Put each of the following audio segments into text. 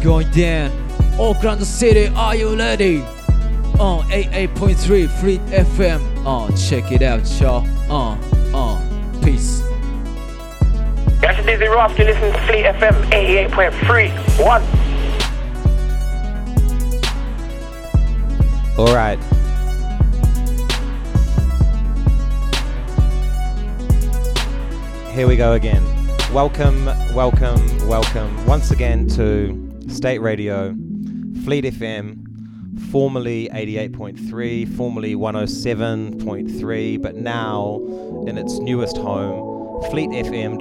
going down. Auckland City, are you ready? On uh, 88.3 Fleet FM. Uh, check it out, y'all. Uh, uh, peace. Yes, it is Ross. You listen to Fleet FM 88.3. One. All right. Here we go again. Welcome, welcome, welcome once again to State Radio, Fleet FM, formerly 88.3, formerly 107.3, but now in its newest home, fleetfm.co.nz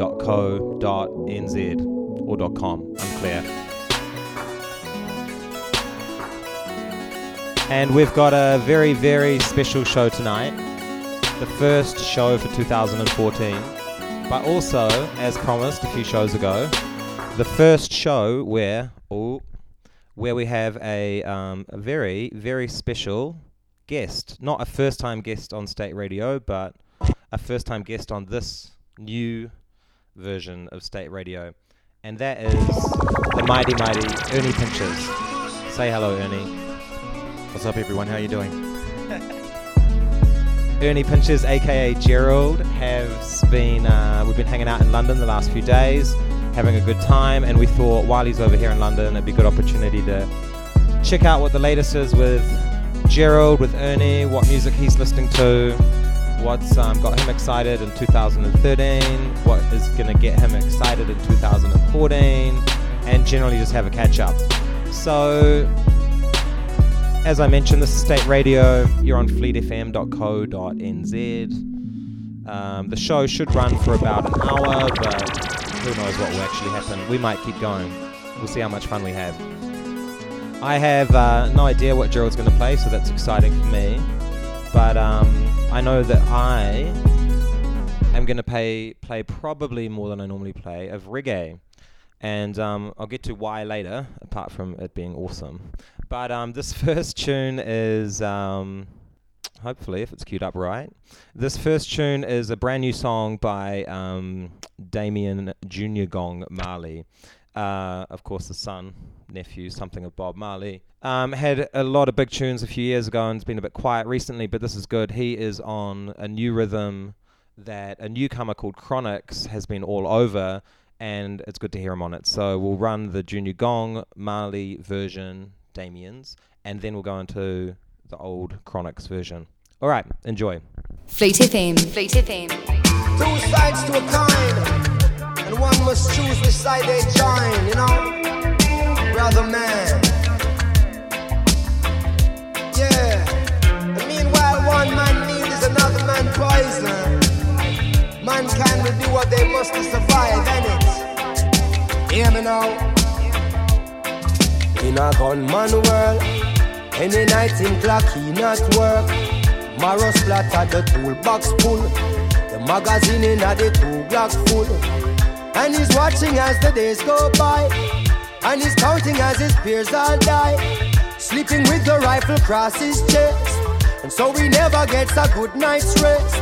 or .com, unclear. And we've got a very, very special show tonight. The first show for 2014. But also, as promised a few shows ago, the first show where, oh, where we have a, um, a very, very special guest. Not a first time guest on state radio, but a first time guest on this new version of state radio. And that is the mighty, mighty Ernie Pinches. Say hello, Ernie. What's up, everyone? How are you doing? Ernie Pinches, aka Gerald, has been uh, we've been hanging out in London the last few days, having a good time, and we thought while he's over here in London, it'd be a good opportunity to check out what the latest is with Gerald, with Ernie, what music he's listening to, what's um, got him excited in 2013, what is going to get him excited in 2014, and generally just have a catch up. So as I mentioned, this is State Radio. You're on fleetfm.co.nz. Um, the show should run for about an hour, but who knows what will actually happen. We might keep going. We'll see how much fun we have. I have uh, no idea what Gerald's going to play, so that's exciting for me. But um, I know that I am going to play, play probably more than I normally play of reggae. And um, I'll get to why later, apart from it being awesome. But um, this first tune is, um, hopefully, if it's queued up right, this first tune is a brand new song by um, Damian Junior Gong Marley. Uh, of course, the son, nephew, something of Bob Marley. Um, had a lot of big tunes a few years ago and it's been a bit quiet recently, but this is good. He is on a new rhythm that a newcomer called Chronixx has been all over, and it's good to hear him on it. So we'll run the Junior Gong Marley version Damian's, and then we'll go into the old Chronixx version. All right, enjoy. Fleet FM. Fleet FM. Two sides to a coin, and one must choose which side they join, you know? Brother man. Yeah. And meanwhile, one man need is another man poison. Mankind will do what they must to survive, innit? Hear me now. In a gunman world, any night in clock he not work. Marrow splatter the toolbox full, the magazine in a the two block full. And he's watching as the days go by, and he's counting as his peers all die. Sleeping with the rifle across his chest, and so he never gets a good night's rest.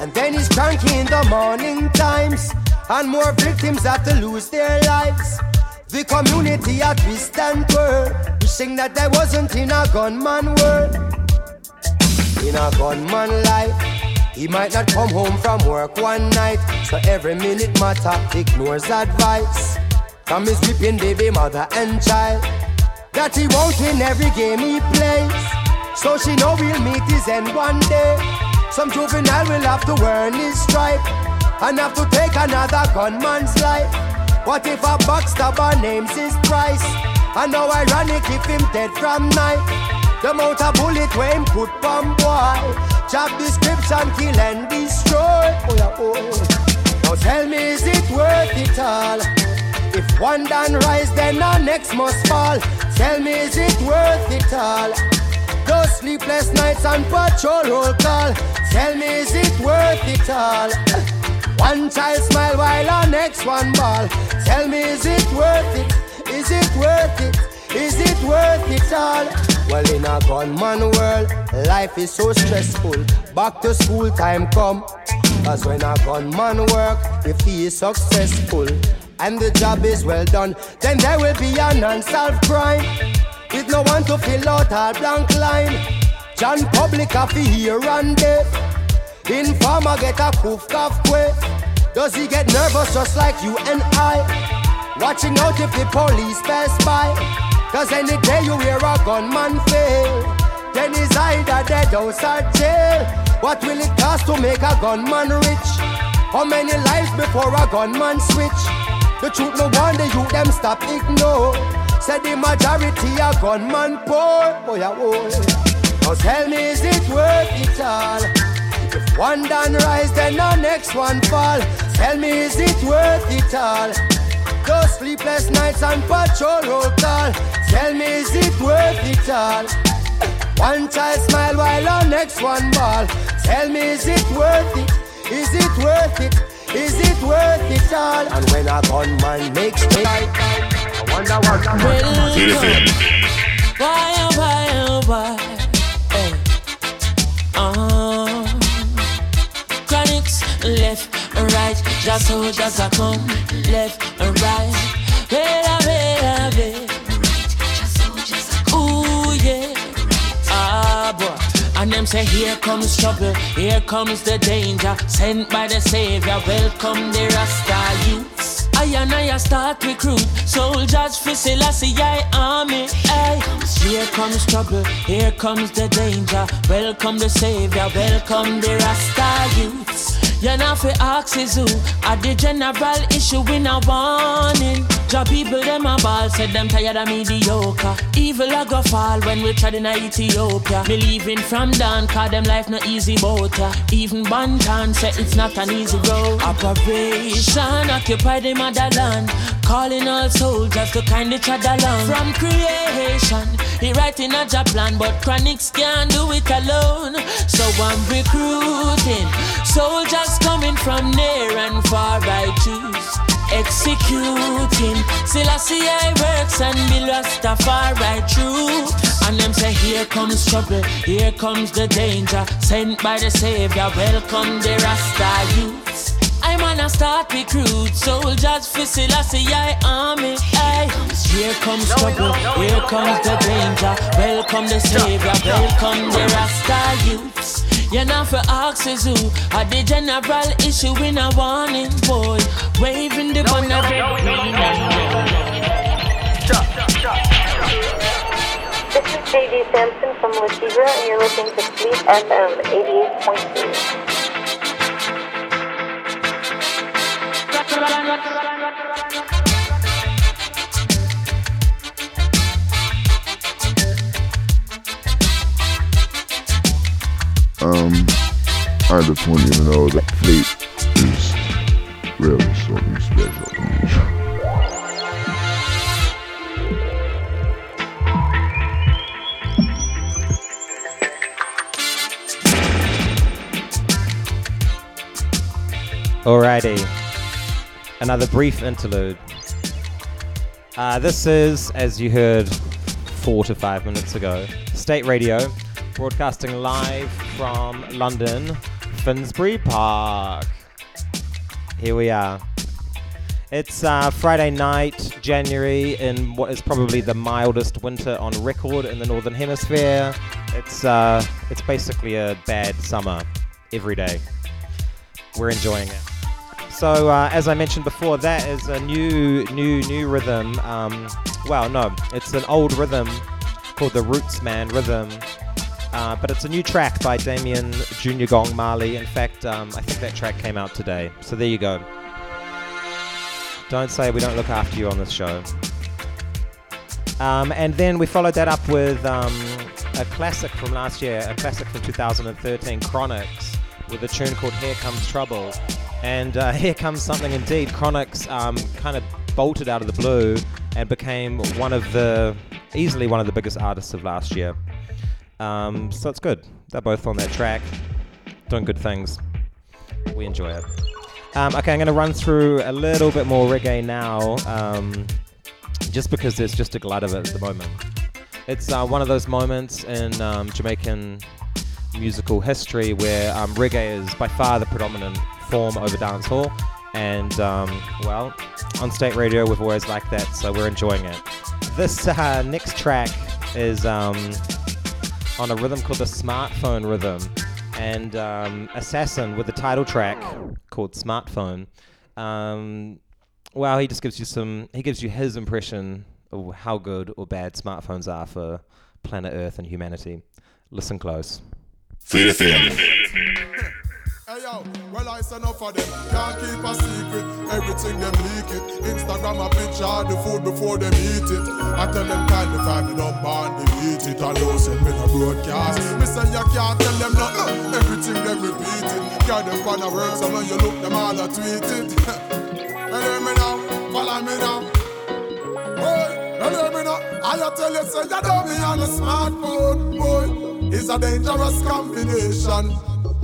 And then he's cranky in the morning times, and more victims have to lose their lives. The community a twist and twirl, wishing that I wasn't in a gunman world. In a gunman life, he might not come home from work one night, so every minute matter ignores advice from his weeping baby mother and child. That he won't win every game he plays, so she know we'll meet his end one day. Some juvenile will have to earn his stripe and have to take another gunman's life. What if a backstabber names his price? And now ironic if him dead from night. The amount of bullet when him put bomb boy. Job description, kill and destroy. Oh yeah, oh. Now tell me, is it worth it all? If one done rise, then the next must fall. Tell me, is it worth it all? Those sleepless nights and patrol roll call. Tell me, is it worth it all? One child smile while our next one ball. Tell me, is it worth it? Is it worth it? Is it worth it all? Well, in a gunman world, life is so stressful. Back to school time come. Cause when a gunman work, if he is successful, and the job is well done, then there will be an unsolved crime with no one to fill out our blank line. John Public fi here and there. Informer get a poof cough quick. Does he get nervous just like you and I? Watching out if the police pass by. Cause any day you hear a gunman fail, then he's either dead or or jail. What will it cost to make a gunman rich? How many lives before a gunman switch? The truth no wonder you them stop ignore. Said the majority a gunman poor. Oh, boy. Now tell me, is it worth it all? One done rise, then the next one fall. Tell me, is it worth it all? Those sleepless nights and patrol roll call. Tell me, is it worth it all? One child smile while the next one ball. Tell me, is it worth it? Is it worth it? Is it worth it all? And when a gunman makes me, like, I wonder what. Well, why, oh, why, left and right, just soldiers are come left and right. Well, well, well. Ooh, yeah. Ah, boy. And them say, Here comes trouble, here comes the danger. Sent by the Savior, welcome the Rasta youths. I and I start recruit soldiers for Selassie I army. Ay. Here comes trouble, here comes the danger. Welcome the Savior, welcome the Rasta youths. You know fi ask is who? At the general issue in a warning? Job people them a ball Said them tired of mediocre. Evil a go fall when we tried in Ethiopia. Believing from down Cause them life no easy boat ya. Even Banton say it's not an easy road. Operation occupy the motherland. Calling all soldiers to kindly tread along. From creation He writing a job plan But Chronixx can't do it alone. So I'm recruiting Soldiers coming from near and far I choose executing. Selassie I works and be Rastafari true. And them say here comes trouble, here comes the danger. Sent by the Savior, welcome the Rasta youths. I'm on a start recruit soldiers for Selassie I army. Aye. Here comes trouble, here comes the danger. Welcome the Savior, welcome the Rasta youths you know for axes who are the general issue in a warning boy. Waving the banner. red, green This is JD Samson from Le Tigre, and you're listening to Fleet FM 88.3. Want you to know that Fleet is really something special. Alrighty. Another brief interlude. Uh, this is, as you heard four to five minutes ago, State Radio, broadcasting live from London, Finsbury Park. Here we are. It's uh, Friday night, January, in what is probably the mildest winter on record in the Northern Hemisphere. It's, uh, it's basically a bad summer every day. We're enjoying it. So, uh, as I mentioned before, that is a new, new, new rhythm. Um, well, no, it's an old rhythm called the Roots Man rhythm. Uh, but it's a new track by Damian Junior Gong Marley. In fact, um, I think that track came out today. So there you go. Don't say we don't look after you on this show. Um, and then we followed that up with um, a classic from last year, a classic from 2013, Chronixx, with a tune called Here Comes Trouble. And uh, here comes something indeed. Chronixx um, kind of bolted out of the blue and became one of the, easily one of the biggest artists of last year. Um, so it's good. They're both on that track, doing good things. We enjoy it. Um, okay, I'm going to run through a little bit more reggae now, um, just because there's just a glut of it at the moment. It's uh, one of those moments in um, Jamaican musical history where um, reggae is by far the predominant form over dancehall, And, um, well, on state radio, we've always liked that, so we're enjoying it. This uh, next track is on a rhythm called the Smartphone Rhythm. And um, Assassin with the title track called Smartphone. Um, well, he just gives you some, he gives you his impression of how good or bad smartphones are for planet Earth and humanity. Listen close. Fleet Hey yo, well I say enough of them can't keep a secret. Everything them leak it. Instagram a picture the food before them eat it. I tell them kind of find me don't delete it. Know send me no broadcast. Me say you can't tell them nothing. Uh, everything them repeat it. Got them on the work, so when you look them all a tweet it. hear me now, follow me now. Well hear me now. I tell you say you know me on a smartphone, boy. It's a dangerous combination.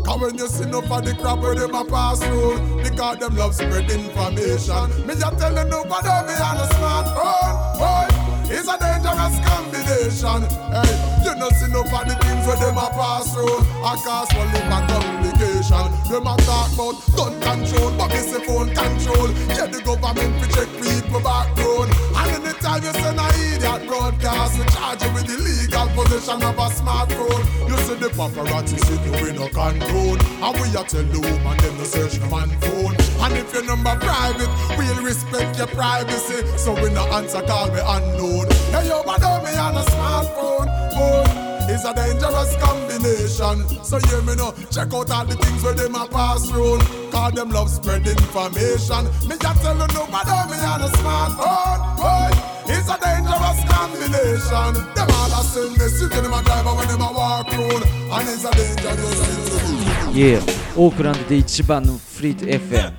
Cause when you see no for the crap where them a pass through Because them love spread information Me just tell you nobody me on a smartphone Boy, it's a dangerous combination. Hey, you no see no the things where them a pass through. I cause one live a complication. Them a talk about gun control But this a phone control. Yeah, the government fi check people background And anytime you send a idiot broadcast We charge you with illegal possession of a smartphone. You see the paparazzi sit you in a control. And we a tell the woman them to search the man phone And if your number private We'll respect your privacy So we no answer call me unknown Hey yo, but me on a smartphone phone it's a dangerous combination. So hear me now, check out all the things where them a pass through. Cause them love spread information. Me just tell you nobody me on a smartphone. Boy, it's a dangerous combination. Them all a send message to them a driver when them a walk road. And it's a dangerous situation. Yeah オークランドで一番のフリート FM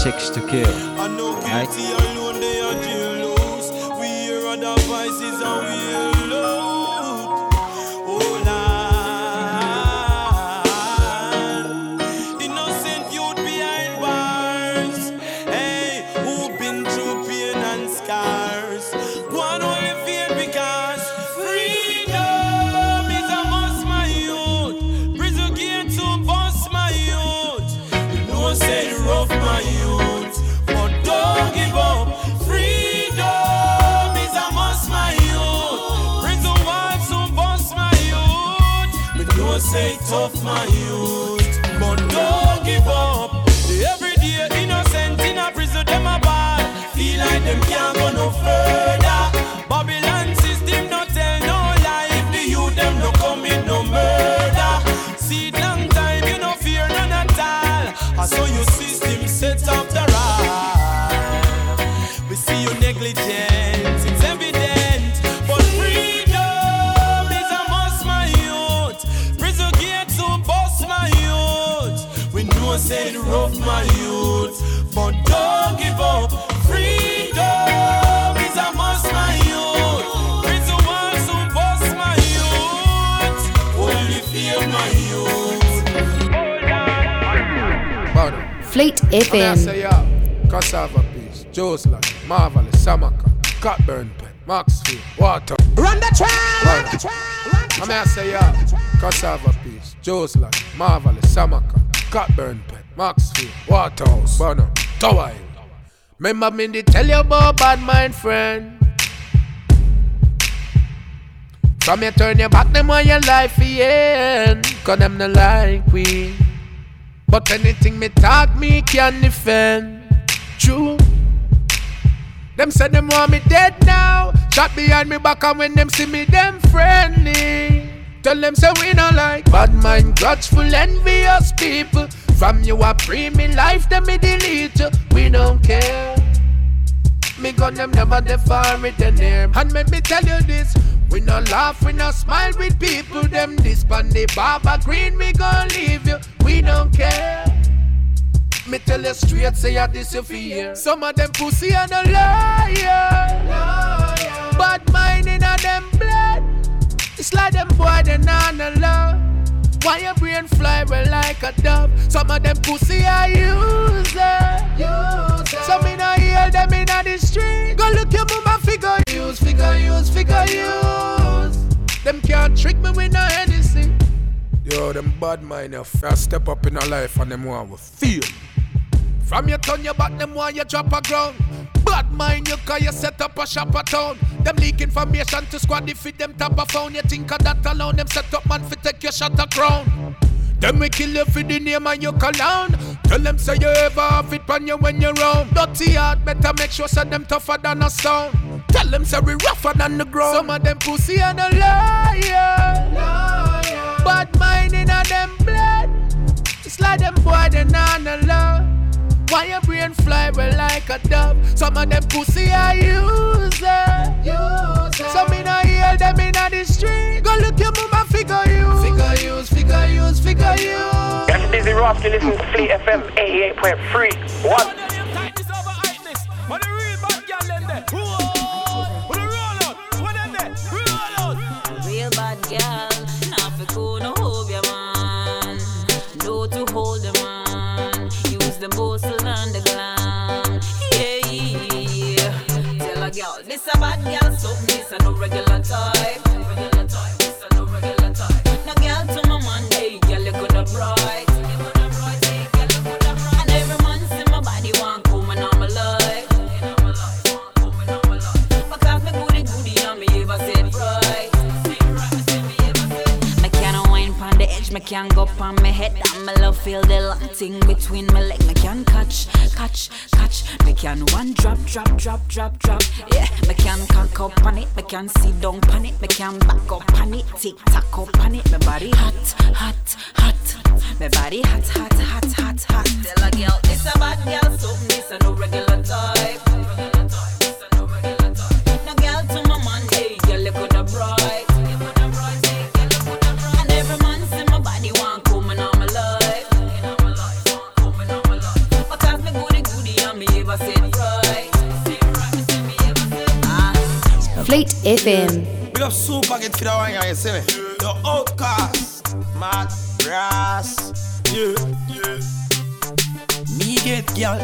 チェック All. Fleet And I FM. say, yeah, cassava piece, Joseland, Marvelous, Samaka, Cockburn Pen, Maxfield, Water. Run the track! Run the track! I mean, I say, yeah, cassava piece, Joseland, Marvelous, Samaka, Cockburn Pen, Maxfield, Waterhouse, Bono, Tower Hill. Remember me they tell you about bad mind friend. From you turn your back, them on your life again. Cause them no like we. But anything me talk, me can defend. True. Them say them want me dead now. Shot behind me back and when them see me, them friendly. Tell them say we not like bad mind, grudgeful, envious people. From you a free me life, them me delete you. We don't care. Me gun them never define with the name. And let me tell you this. We no laugh, we no smile with people. Them this pan the barber green, we gon' leave you. We don't care. Me tell you straight, say I this you. Some of them pussy and a liar. Bad mind in a them blood. It's like them boy they not no love. Why your brain fly well like a dove? Some of them pussy are user. Some me not hear them in the street. Go look your mama figure use, figure use, figure use. Them can't trick me with no anything. Yo, them bad mind, you first step up in our life and them want we feel. From your turn your back, them while you drop a ground. Bad mind you cause you set up a shop a town. Them leak information to squad if it them top a phone. You think of that alone, them set up man fi take your shot a crown. Them we kill you for the name and you cologne. Tell them say you ever have it on you when you're round. Dirty heart, better make sure say them tougher than a stone. Tell them say we rougher than the ground. Some of them pussy and a liar. Bad mind in a them blood. It's like them boy they not love. Why your brain fly well like a dove? Some of them pussy are user. user. Some in a hear them in a the street. Go look your mama figure use. Figure use, figure use, figure use. That's Dizzee Ross, you listen to Fleet FM 88.3. One. No one drop, drop, drop, drop, drop. Yeah, me can cock up on it, me can sit down pon it, me can back up on it, tick tock up on it. My body hot, hot, hot. My body hot, hot, hot, hot, hot. Tell a girl it's a bad girl, something this a no regular type. Fleet FM. Big up super get for the one you see me. Outcast, mad brass. Yeah, yeah. Me get girl.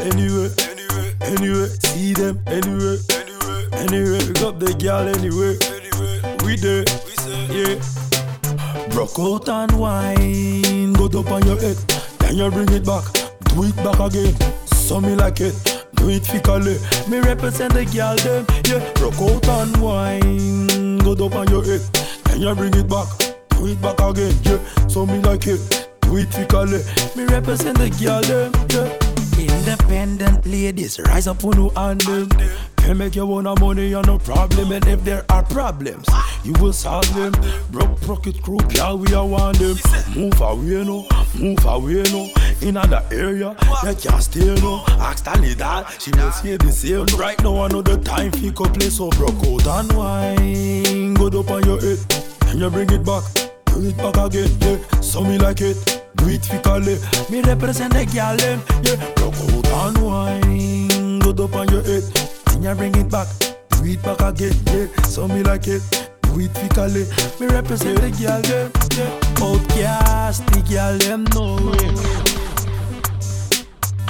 See them anyway, anyway, anyway. Pick up the girl anyway, anyway. We there, we say, yeah. Broke out and wine, go up on your head, then you bring it back, do it back again. So me like it. Do it fically, me represent the girl them, yeah. Broke out and wine, go up on your head, then you bring it back, do it back again, yeah. So me like it, do it fically, me represent the girl them, yeah. Independent ladies, rise up on who and them. Can make you want money and no problem, and if there are problems, you will solve them. Broke pocket crew, girl, we are one them. Move away no, move away no. In other area, you can't stay no. Ask Stanley that, she will say the same. Right now, another time, fi go play so broke out and wine. Go up on your head, and you bring it back, do it back again, yeah. So me like it. Do it fically, me represent the girl them, yeah. Broke out and wine, go up on your head, and you bring it back, do it back again, yeah. So me like it, do it fically, me represent the girl them, yeah. Outcast, the girl them know it.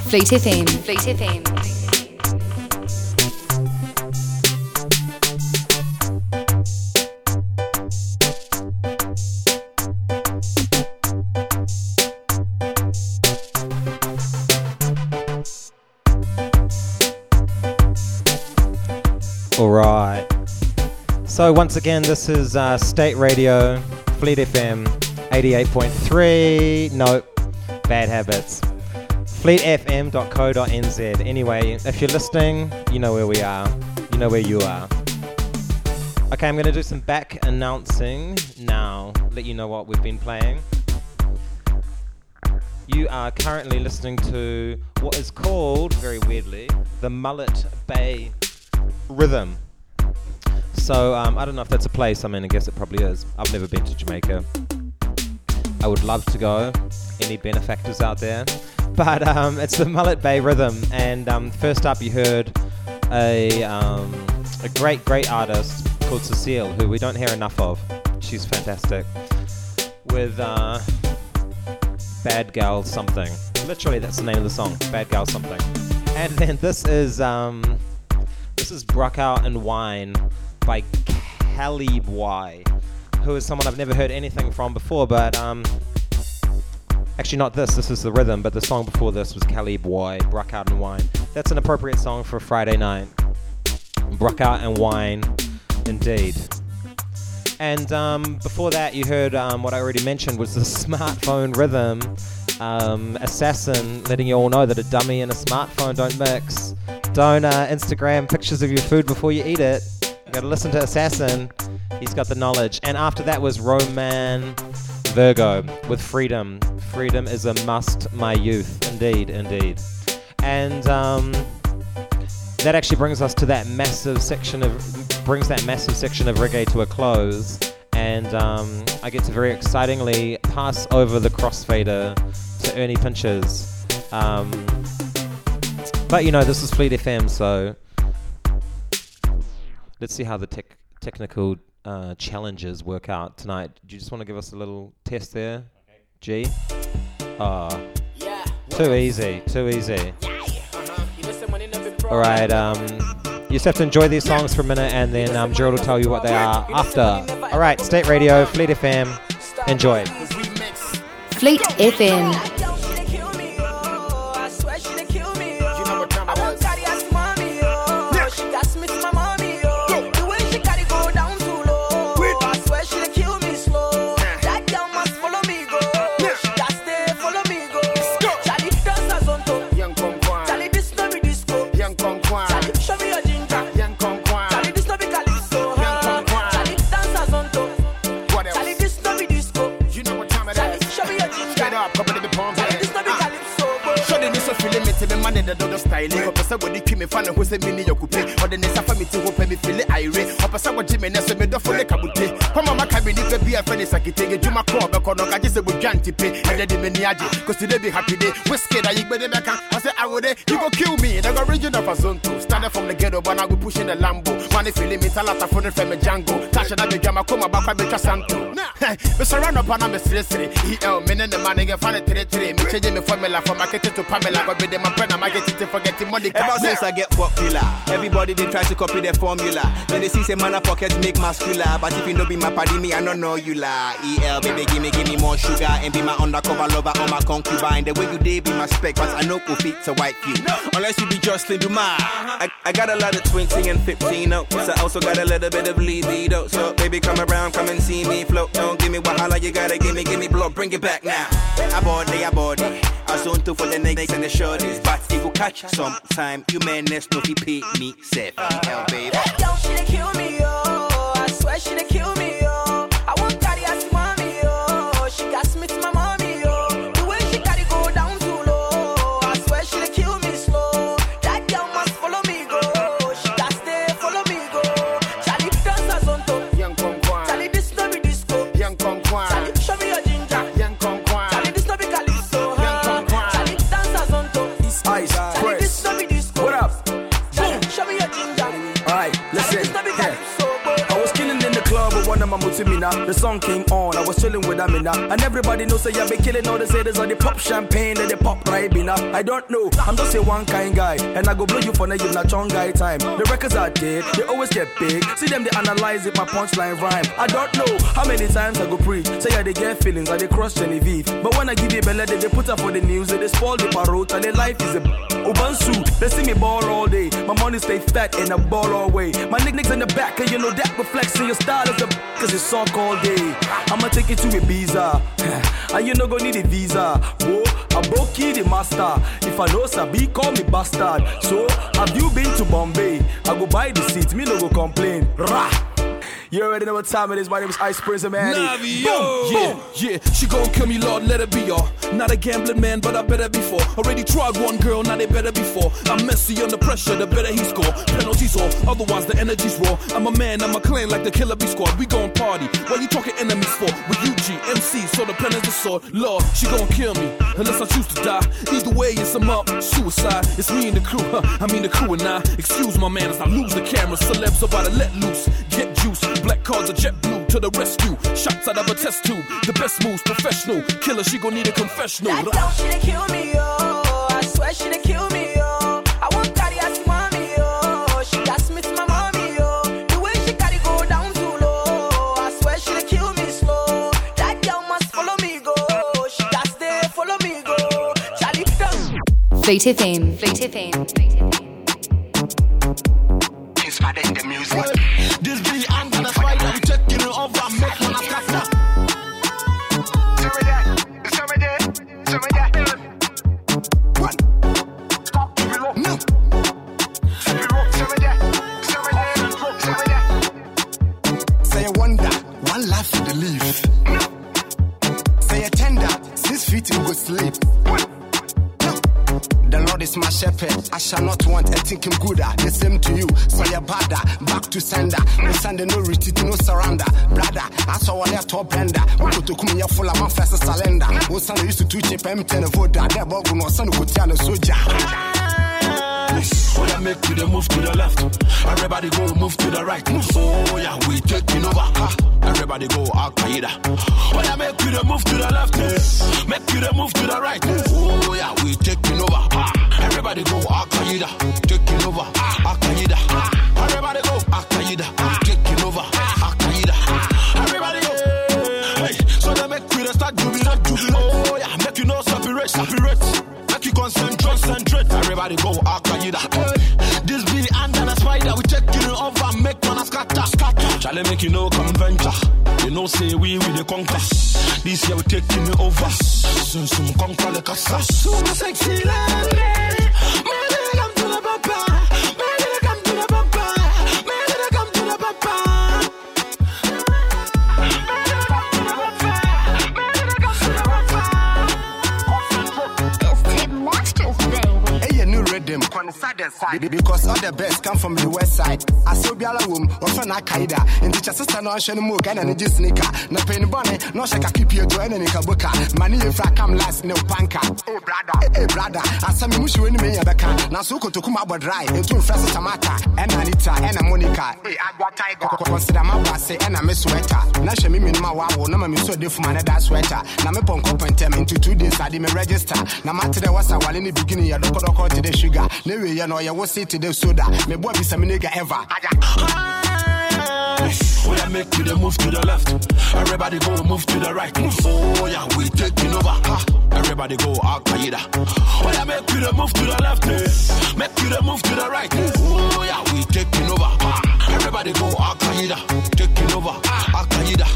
Fleet FM. Fleet FM. So once again, this is uh, State Radio, Fleet FM, 88.3. No, bad habits. FleetFM.co.nz. Anyway, if you're listening, you know where we are. You know where you are. Okay, I'm going to do some back announcing now. Let you know what we've been playing. You are currently listening to what is called, very weirdly, the Mullet Bay Rhythm. So um, I don't know if that's a place. I mean, I guess it probably is. I've never been to Jamaica. I would love to go. Any benefactors out there? But um, it's the Mullet Bay Rhythm. And um, first up, you heard a um, a great, great artist called Cecile, who we don't hear enough of. She's fantastic. With uh, Bad Gal Something. Literally, that's the name of the song. Bad Gal Something. And then this is um, this is Bruckout and Wine by Calib Y, who is someone I've never heard anything from before, but um, Actually, not this. This is the rhythm, but the song before this was Caleb Boy, Bruck Out and Wine. That's an appropriate song for Friday night. Bruck Out and Wine, indeed. And um, before that, you heard um, what I already mentioned was the smartphone rhythm. Um, Assassin letting you all know that a dummy and a smartphone don't mix. Don't uh, Instagram pictures of your food before you eat it. Gotta listen to Assassin. He's got the knowledge. And after that was Romain Virgo with Freedom. Freedom is a must, my youth. Indeed, indeed. And um, that actually brings us to that massive section of brings that massive section of reggae to a close. And um, I get to very excitingly pass over the crossfader to Ernie Pinches. Um, but you know, this is Fleet FM, so let's see how the tech technical uh, challenges work out tonight. Do you just want to give us a little test there, G? Ah, too easy, too easy. All right, um, you just have to enjoy these songs for a minute, and then um, Gerald will tell you what they are after. All right, State Radio, Fleet FM, enjoy. Fleet FM. Who say mini yokupe. Or the nessa for me to hope me feel it ire. Hope sa what Jimmy Nessa me do for the kabute. Come on, my cabinet be a friend is a kitty. Juma call the corner. I just would janty pay. And then the miniaji. Cause today be happy day. Whiskey that you better back. I say I would you go kill me. The origin of a zone two. Started from the ghetto, but now we pushing the Lambo. Money feeling me talata for the family Django. Tasha that be jama come back by Santo. Me surround up on a mistress. EL, men and the man get funny three Me changing the formula from market to Pamela. But with them, my friend, I'm getting to forgetting money. Ever since I get popular, everybody they try to copy the formula. Then they see say man a pocket make muscular, but if you know be my party, me I don't know you la. EL baby, give me give me more sugar and be my undercover lover or my concubine. The way you did be my spec, but I know go fit to wipe you. Unless you be Jocelyn Dumas. I, I got a lot of 20 and 15 notes. I also got a little bit of libido. So baby, come around, come and see me float. Don't give me wahala, you gotta give me, give me blow, bring it back now. I bought it, I bought it. I zone two for the niggas and the shorties, but if you catch sometime, you next no he pay me set. Hell, baby. Yo, she done kill me, yo. I swear she kill me, yo. My mutimina. The song came on, I was chilling with Amina. And everybody knows say I be killing all the haters on the pop champagne and the pop ribena. I don't know, I'm just a one kind guy. And I go blow you for now, you not chong guy time. The records are dead, they always get big. See them, they analyze it, my punchline rhyme. I don't know how many times I go preach. Say I they get feelings, I they cross Genevieve. But when I give you belly, they, put up for the news, they, spoil the parrot, and their life is a Ubansu. They see me ball all day. My money stay fat and I ball all way. My niggas in the back, and you know that reflects in your style as a cause it's sock all day. I'ma take it to Ibiza. and you no go need a visa. Whoa, I broke the master. If I know Sabi, call me bastard. So, have you been to Bombay? I go buy the seats, me no go complain. Rah! You already know what time it is. My name is Ice Prince Zamani. Navio. Yeah, yeah, she gon' kill me, Lord, let her be y'all. Not a gambling man, but I better be four. Already tried one girl, now they better be four. I'm messy under pressure, the better he score. Penalties all, otherwise the energy's raw. I'm a man, I'm a clan like the Killer B squad. We gon' party. What you talking enemies for? With UG, MC, so the pen is the sword. Lord, she gon' kill me, unless I choose to die. Either way, it's a up, suicide. It's me and the crew, huh? I mean the crew and I. Excuse my manners, I lose the camera. Celebs about to let loose, get juice. Black cards are jet blue to the rescue. Shots out of a test tube. The best moves, professional. Killer, she gon' need a confessional. That girl, she done kill me, yo. I swear she done kill me, yo. I want carry ass mommy, yo. She got Smith my mommy, yo. The way she carry go down too low. I swear she done kill me slow. That girl must follow me, go. She got stay, follow me, go. Charlie, down. Fleet FM. Fleet FM. Is my shepherd, I shall not want anything gooder. The same to you, so you're badder, back to sender. No sender, no retreat, no surrender. Brother, I saw one left top blender. We go to come here full of my first salender. Oh, son, used to two chip empty and vote that. That bug, no son, could tell a soldier yes. When make we the move to the left, everybody go move to the right. Oh yeah, we taking over. Everybody go Al Qaeda. When I make we the move to the left, make you the move to the right. Oh yeah, we taking over. Everybody go Al Qaeda, taking over. Al Qaeda. Everybody go Al Qaeda, taking over. Al Qaeda. Everybody go. Hey, so they make we the start jubilant. jubilate. Oh yeah, make you no separate, separate. Make you consent. 100. Everybody go Akajida. Hey. This be the ant and a spider. We check you over, make one a scatter. scatter. Charlie make you no conventure. You know say we we the conquer. This year we taking it over. Soon soon conquer the castle. Super sexy lady. The best come from the west side. I saw Biala womb, or from Akaida. And the sister no shany more gun and sneaker. Na penny bunny, no shaka keep you to any kabuka. Money if I come last, no panka. Hey, oh, brother. Hey, brother. I saw me mushu any me yabaka. Na suko to kuma dry. And two fresh tamata. And Anita, and a Monica. Hey, I got tiger. Consider my boss, and a miss sweater. Na she me minima wow, no me so diff man that sweater. Na me pon kopentem into two days, I did me register. Na matter the was a while in the beginning, ya doko doko to the sugar. Ne way, you know, ya was say to the soda. Me boy be some nigga ever. Oh yeah, make you the move to the left. Everybody go move to the right. Oh yeah, we taking over. Everybody go Al Qaeda. Oh yeah, make you the move to the left. eh. Make you the move to the right. Oh yeah, we taking over. Everybody go Al Qaeda. Taking over. Al Qaeda.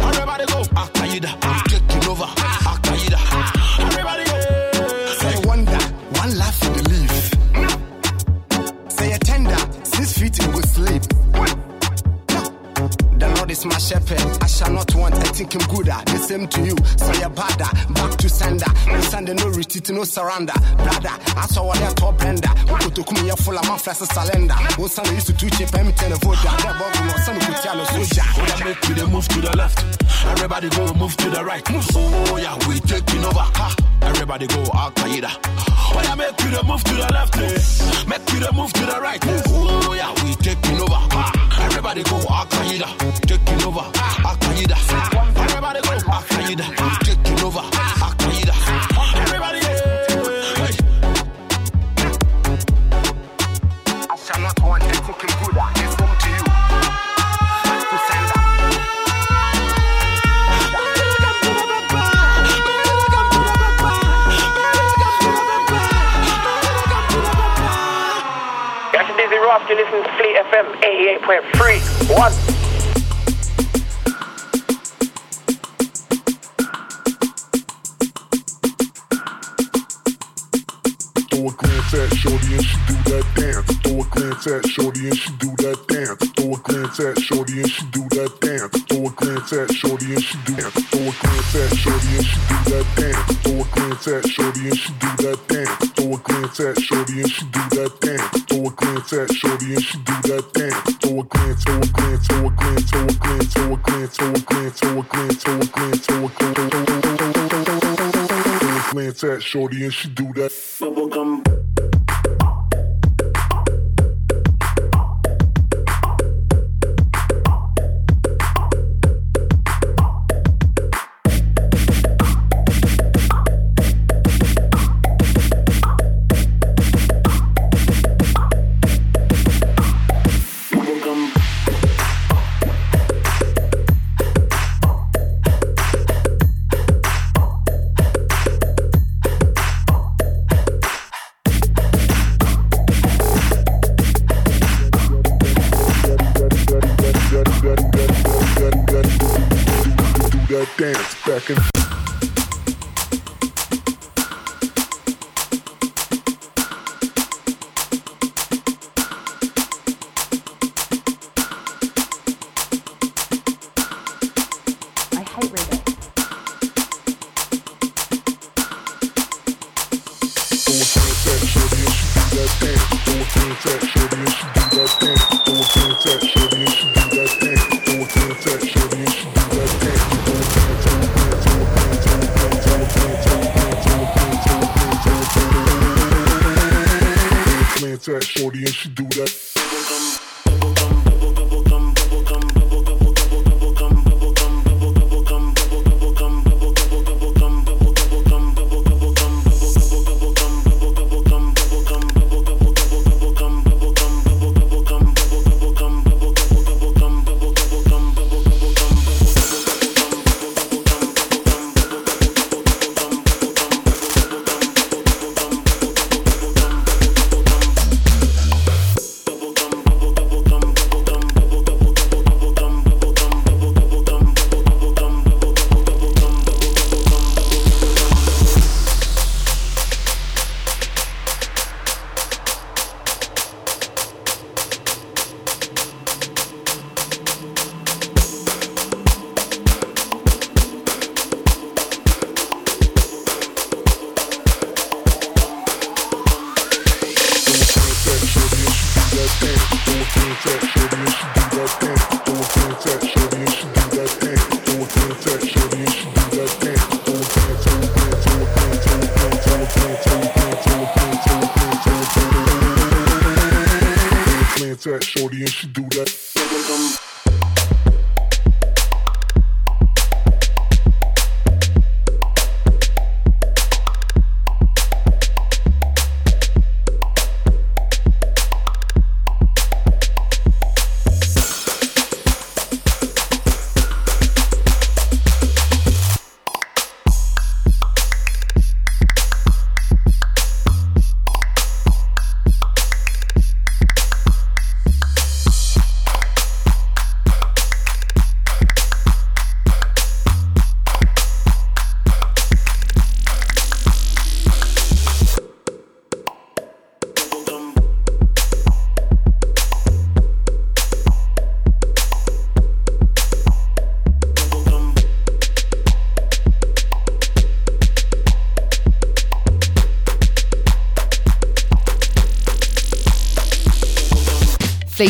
Everybody go Al Qaeda. Taking over. Al treat him sleep. Is my shepherd, I shall not want anything gooder. The same to you, so you're badder, back to sender. No sender, no retreat, no surrender. Brother, I saw what they're top blender. Who to come here full of my first salender. One son used to two chip, and vote. That bug, no son could tell a soldier. Yeah, make we the move to the left. Everybody go move to the right. Move. Oh, yeah, we taking over. Ha. Everybody go Al Qaeda. Oh, yeah, make we the move to the left. eh. Make we the move to the right. Move. Oh, yeah, we taking over. Ha. Everybody go Al Qaeda taking over. Akayida, everybody go. Akayida, I'm taking over. Everybody go. I shall not want the cooking good. It's come to you. Dizzee Rascal to Fleet FM 88.3. One. Glance at Shorty and she do that dance. Throw a glance at Shorty and she do that dance. Throw a glance at Shorty and she do that dance. Throw a glance at Shorty and she do that. Throw a glance at Shorty and she do that dance. Throw a glance at Shorty and she do that dance. Throw a glance at Shorty and she do that dance. Throw a glance at Shorty and she do that dance. Throw a glance, throw a glance, throw a glance, throw a glance, throw a glance, throw a glance, throw a glance, throw a glance, throw a glance, throw a glance at Shorty and she do that.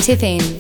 Fleet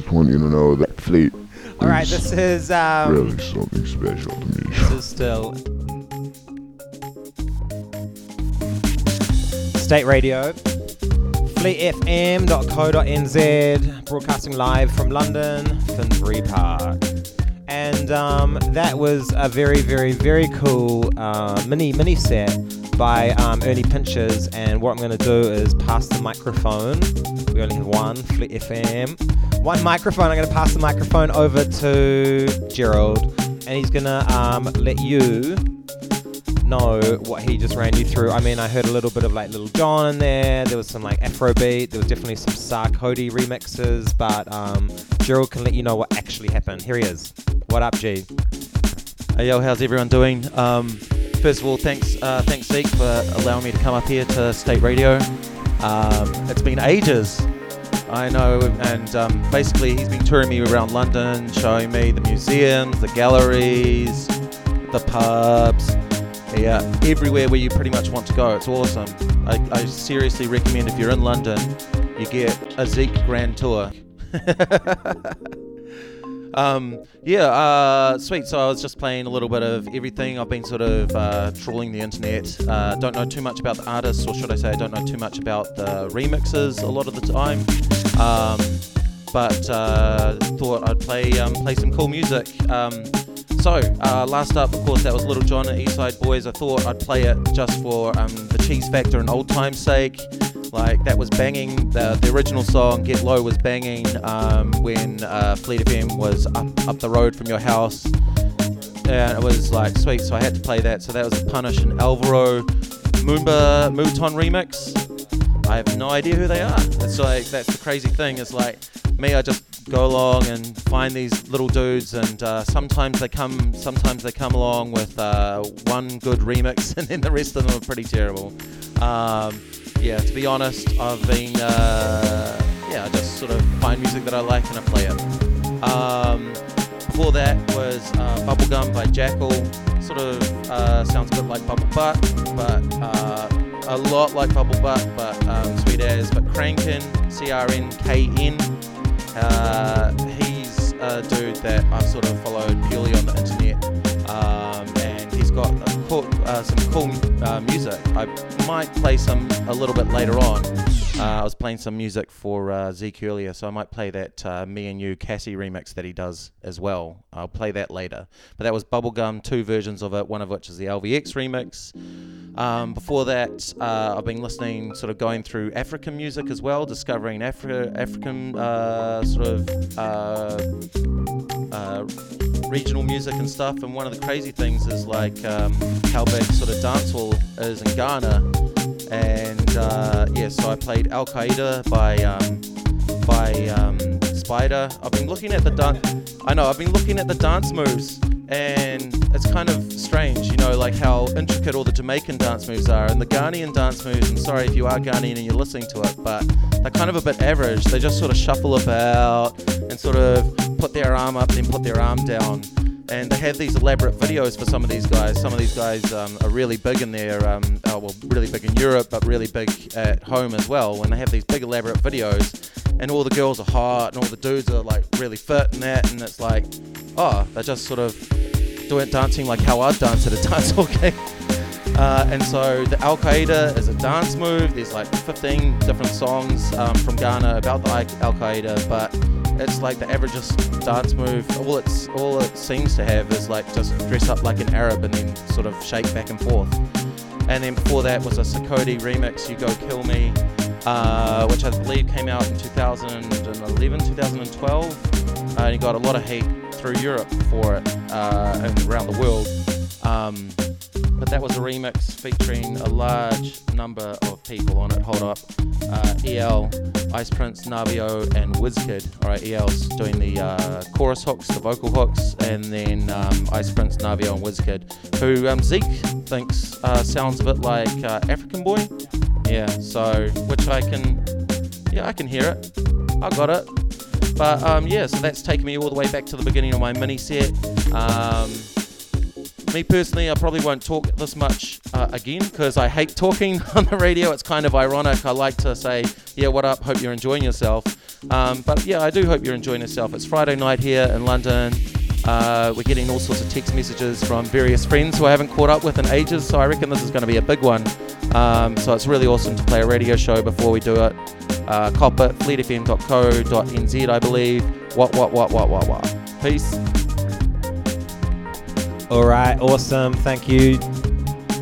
just want you to know that Fleet All right, this is um, really something special to me. This is still State Radio, fleetfm.co.nz, broadcasting live from London, Finsbury Park. And um, that was a very, very, very cool uh, mini mini set by um, Ernie Pinches. And what I'm going to do is pass the microphone. We only have one, Fleet FM. One microphone. I'm going to pass the microphone over to Gerald, and he's going to um, let you know what he just ran you through. I mean, I heard a little bit of like Lil Jon in there. There was some like Afrobeat. There was definitely some Sarkodie remixes. But um, Gerald can let you know what actually happened. Here he is. What up, G? Hey yo, how's everyone doing? Um, first of all, thanks, uh, thanks Zeke for allowing me to come up here to State Radio. Um, it's been ages, I know, and um, basically he's been touring me around London, showing me the museums, the galleries, the pubs, yeah, everywhere where you pretty much want to go. It's awesome. I, I seriously recommend if you're in London, you get a Zeke Grand Tour. Um, yeah, uh, sweet. So I was just playing a little bit of everything. I've been sort of uh, trawling the internet. Uh, don't know too much about the artists, or should I say, I don't know too much about the remixes a lot of the time. Um, but uh, thought I'd play um, play some cool music. Um, so uh, last up, of course, that was Lil Jon and East Side Boyz. I thought I'd play it just for um, the cheese factor and old time's sake. Like that was banging. The, the original song "Get Low" was banging when uh, Fleet FM was up up the road from your house, and it was like sweet. So I had to play that. So that was a Punish and Alvaro Moombahton remix. I have no idea who they are. It's like that's the crazy thing. Is like me. I just go along and find these little dudes, and uh, sometimes they come. Sometimes they come along with uh, one good remix, and then the rest of them are pretty terrible. Um, yeah, to be honest, I've been, uh, yeah, I just sort of find music that I like and I play it. Um, before that was uh, Bubblegum by Jackal. Sort of uh, sounds a bit like Bubble Butt, but uh, a lot like Bubble Butt, but um, sweet as. But Crankin, C R N K N, uh, he's a dude that I've sort of followed purely on the internet. Um, and he's got cool, uh, some cool uh, music. I might play some a little bit later on. Uh, I was playing some music for uh, Zeke earlier, so I might play that uh, Me and You Cassie remix that he does as well. I'll play that later. But that was Bubblegum, two versions of it, one of which is the LVX remix. Um, before that, uh, I've been listening, sort of going through African music as well, discovering Afri- African sort of regional music and stuff. And one of the crazy things is like um, big sort of dancehall is in Ghana. And uh, yeah, so I played Al Qaeda by um, by um, Spider. I've been looking at the dance. I know I've been looking at the dance moves, and it's kind of strange, you know, like how intricate all the Jamaican dance moves are, and the Ghanaian dance moves. I'm sorry if you are Ghanaian and you're listening to it, but they're kind of a bit average. They just sort of shuffle about and sort of put their arm up, then put their arm down and they have these elaborate videos for some of these guys. Some of these guys um, are really big in their, um, oh, well, really big in Europe, but really big at home as well. When they have these big elaborate videos, and all the girls are hot, and all the dudes are like really fit and that, and it's like, oh, they're just sort of doing dancing like how I'd dance at a dance hall gig. Uh, and so the Al Qaeda is a dance move. There's like 15 different songs um, from Ghana about the Al Qaeda, but it's like the average dance move. All it's all it seems to have is like just dress up like an Arab and then sort of shake back and forth. And then before that was a Sarkodie remix, "You Go Kill Me," uh, which I believe came out in 2011, 2012, uh, and he got a lot of hate through Europe for it uh, and around the world. Um, but that was a remix featuring a large number of people on it. Hold up. Uh, EL, Ice Prince, Navio, and Wizkid. Alright, EL's doing the uh, chorus hooks, the vocal hooks, and then um, Ice Prince, Navio, and Wizkid, who um, Zeke thinks uh, sounds a bit like uh, African Boy. Yeah, so, which I can, yeah, I can hear it. I got it. But um, yeah, so that's taken me all the way back to the beginning of my mini set. Um, me personally, I probably won't talk this much uh, again because I hate talking on the radio. It's kind of ironic. I like to say, yeah, what up? Hope you're enjoying yourself. Um, but yeah, I do hope you're enjoying yourself. It's Friday night here in London. Uh, we're getting all sorts of text messages from various friends who I haven't caught up with in ages, so I reckon this is going to be a big one. Um, so it's really awesome to play a radio show before we do it. Uh, cop it, fleetfm.co.nz, I believe. What, what, what, what, what, what. Peace. All right, awesome. Thank you,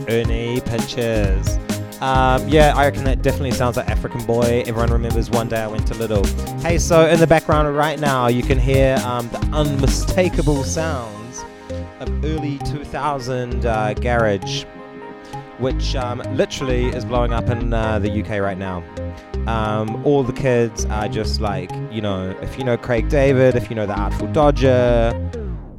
Ernie Pictures. Um, yeah, I reckon that definitely sounds like African Boy. Everyone remembers one day I went to Lidl. Hey, so in the background right now, you can hear um, the unmistakable sounds of early 2000 uh, garage, which um, literally is blowing up in uh, the UK right now. Um, all the kids are just like, you know, if you know Craig David, if you know the Artful Dodger,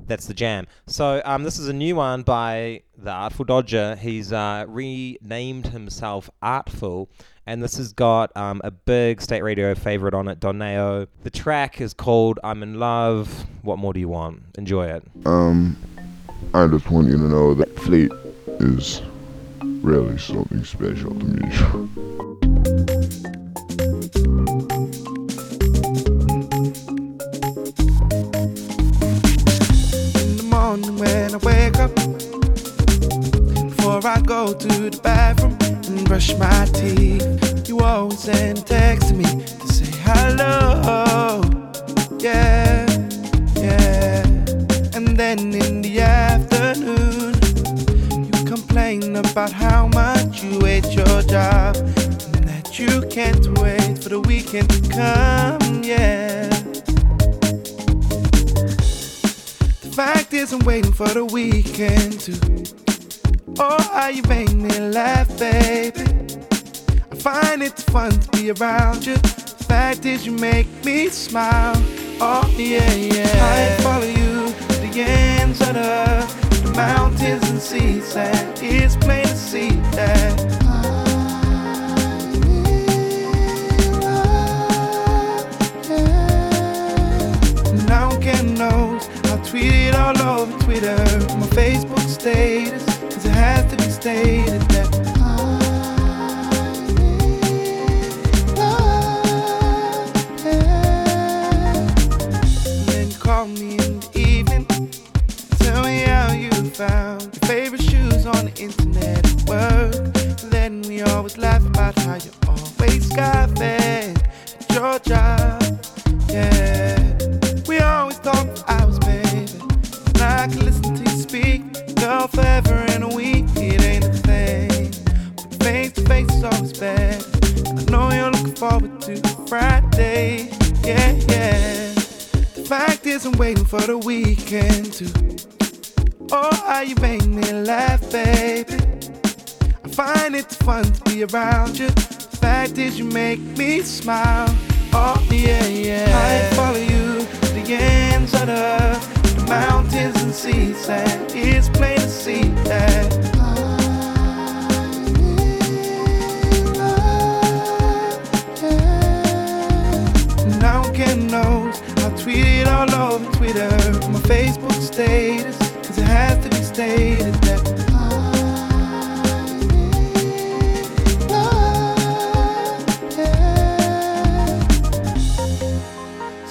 that's the jam. So um, this is a new one by the Artful Dodger. He's uh, renamed himself Artful, and this has got um, a big state radio favorite on it, Donae'o. The track is called "I'm in Love." What more do you want? Enjoy it. Um, I just want you to know that Fleet is really something special to me. go to the bathroom and brush my teeth, you always send text to me to say hello. Yeah, yeah. And then in the afternoon, you complain about how much you hate your job and that you can't wait for the weekend to come. Yeah. The fact is, I'm waiting for the weekend to. Oh, how you make me laugh, baby. I find it fun to be around you. The fact is, you make me smile. Oh, yeah, yeah. I follow you to the ends of the the mountains and seas, and it's plain to see that. Now getting knows. I'll tweet it all over Twitter, my Facebook status, stated that.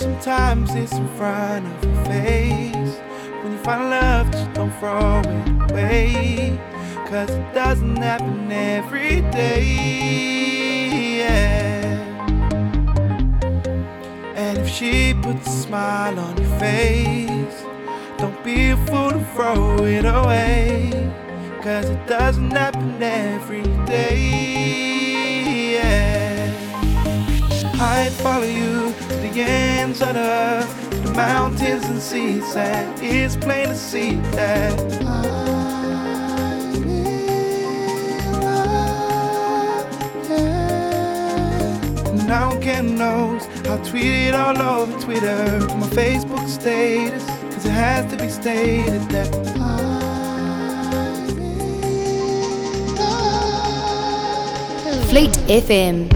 Sometimes it's in front of your face. When you find love, just don't throw it away. Cause it doesn't happen every day. Yeah. And if she puts a smile on your face, don't be a fool to throw it away. Cause it doesn't happen every day. Yeah. I'd follow you to the ends of the earth, the mountains and seas, and it's plain to see that. Now I'm getting knows. I'll tweet it all over Twitter, my Facebook status, cause it has to be stated that. Fleet FM.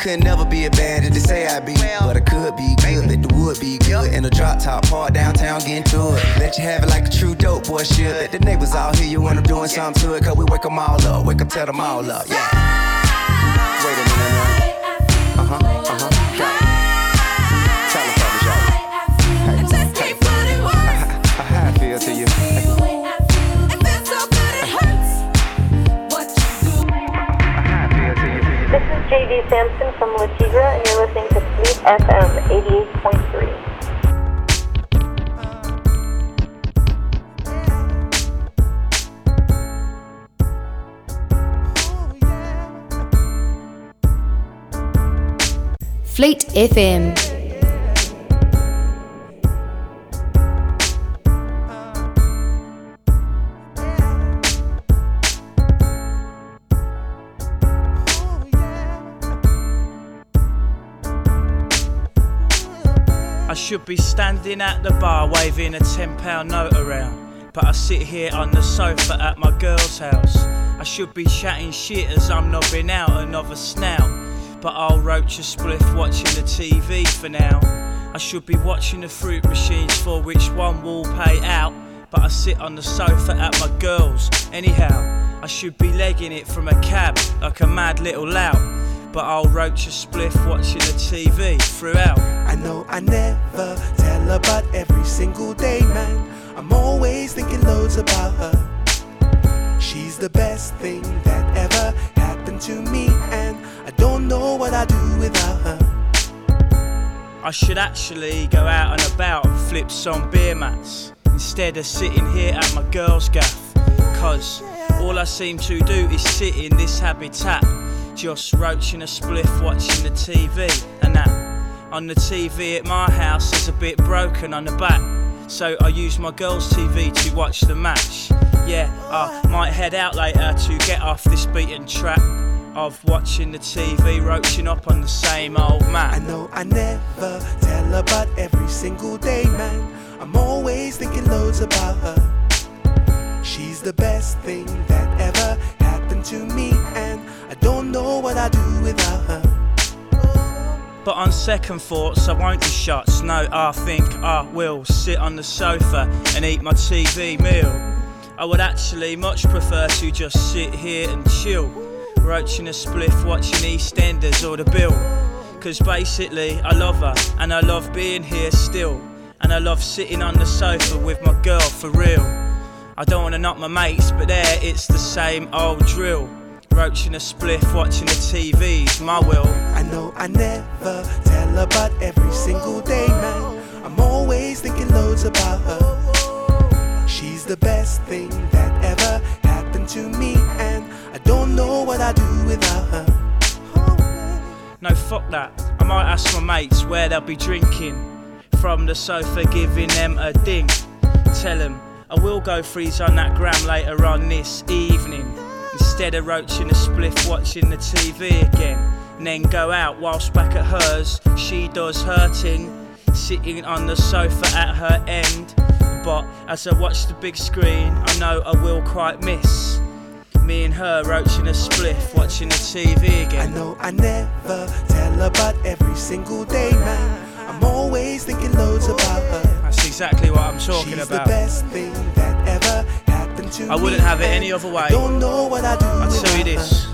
Could never be a bad as they say I be. But I could be good, let the wood be good. In a drop top part downtown, getting to it. Let you have it like a true dope boy should. Let the neighbors all hear you when I'm doing something to it. Cause we wake them all up, wake up, tell them all up, yeah. Wait a minute now. Uh huh, uh huh. Tell them for me, y'all. Hey, hey. How I feel to you. This is JD Samson FM 88.3. Fleet FM. Be standing at the bar waving a £10 note around. But I sit here on the sofa at my girl's house. I should be chatting shit as I'm nobbing out another snout. But I'll roach a spliff watching the TV for now. I should be watching the fruit machines for which one will pay out. But I sit on the sofa at my girl's. Anyhow, I should be legging it from a cab like a mad little lout. But I'll roach a spliff watching the TV throughout. I know I never tell her, but every single day, man, I'm always thinking loads about her. She's the best thing that ever happened to me, and I don't know what I'd do without her. I should actually go out and about and flip some beer mats instead of sitting here at my girl's gaff. Cause all I seem to do is sit in this habitat, just roaching a spliff, watching the TV and that. On the TV at my house is a bit broken on the back, so I use my girl's TV to watch the match. Yeah, I might head out later to get off this beaten track of watching the TV, roaching up on the same old mat. I know I never tell her, but every single day, man, I'm always thinking loads about her. She's the best thing that ever happened to me, and I don't know what I'd do without her. But on second thoughts, I won't do shots. No, I think I will sit on the sofa and eat my TV meal. I would actually much prefer to just sit here and chill, roaching a spliff, watching EastEnders or The Bill. Cause basically, I love her and I love being here still. And I love sitting on the sofa with my girl for real. I don't wanna knock my mates, but there it's the same old drill. Roaching a spliff, watching the TV's my will. I know I never tell her, but every single day, man, I'm always thinking loads about her. She's the best thing that ever happened to me, and I don't know what I'd do without her. No, fuck that. I might ask my mates where they'll be drinking. From the sofa, giving them a ding. Tell them I will go freeze on that gram later on this evening. Instead of roaching a spliff, watching the TV again. And then go out whilst back at hers, she does her thing. Sitting on the sofa at her end. But as I watch the big screen, I know I will quite miss. Me and her roaching a spliff, watching the TV again. I know I never tell her, but every single day, man, I'm always thinking loads about her. Exactly what I'm talking She's about. the best thing that ever happened to me. I wouldn't have it any other way. I don't know what I do. I'll tell you this.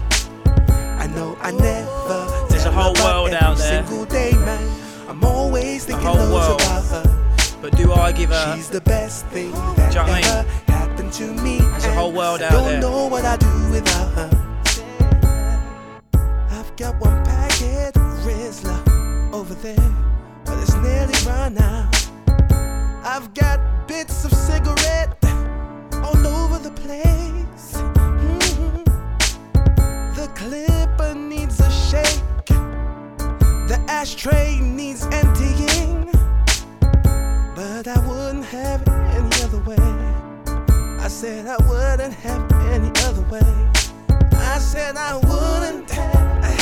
I know I never. There's a whole world out there. Single day, man, I'm always The thinking whole loads world. about her. But do I give her? She's the best thing Do you know I ever mean? happened to me. There's a whole world I out don't there. know what I do without her. I've got one packet of Rizla over there, but it's nearly run out. I've got bits of cigarette all over the place. Mhm. The clipper needs a shake. The ashtray needs emptying. But I wouldn't have it any other way. I said I wouldn't have it any other way. I said I wouldn't have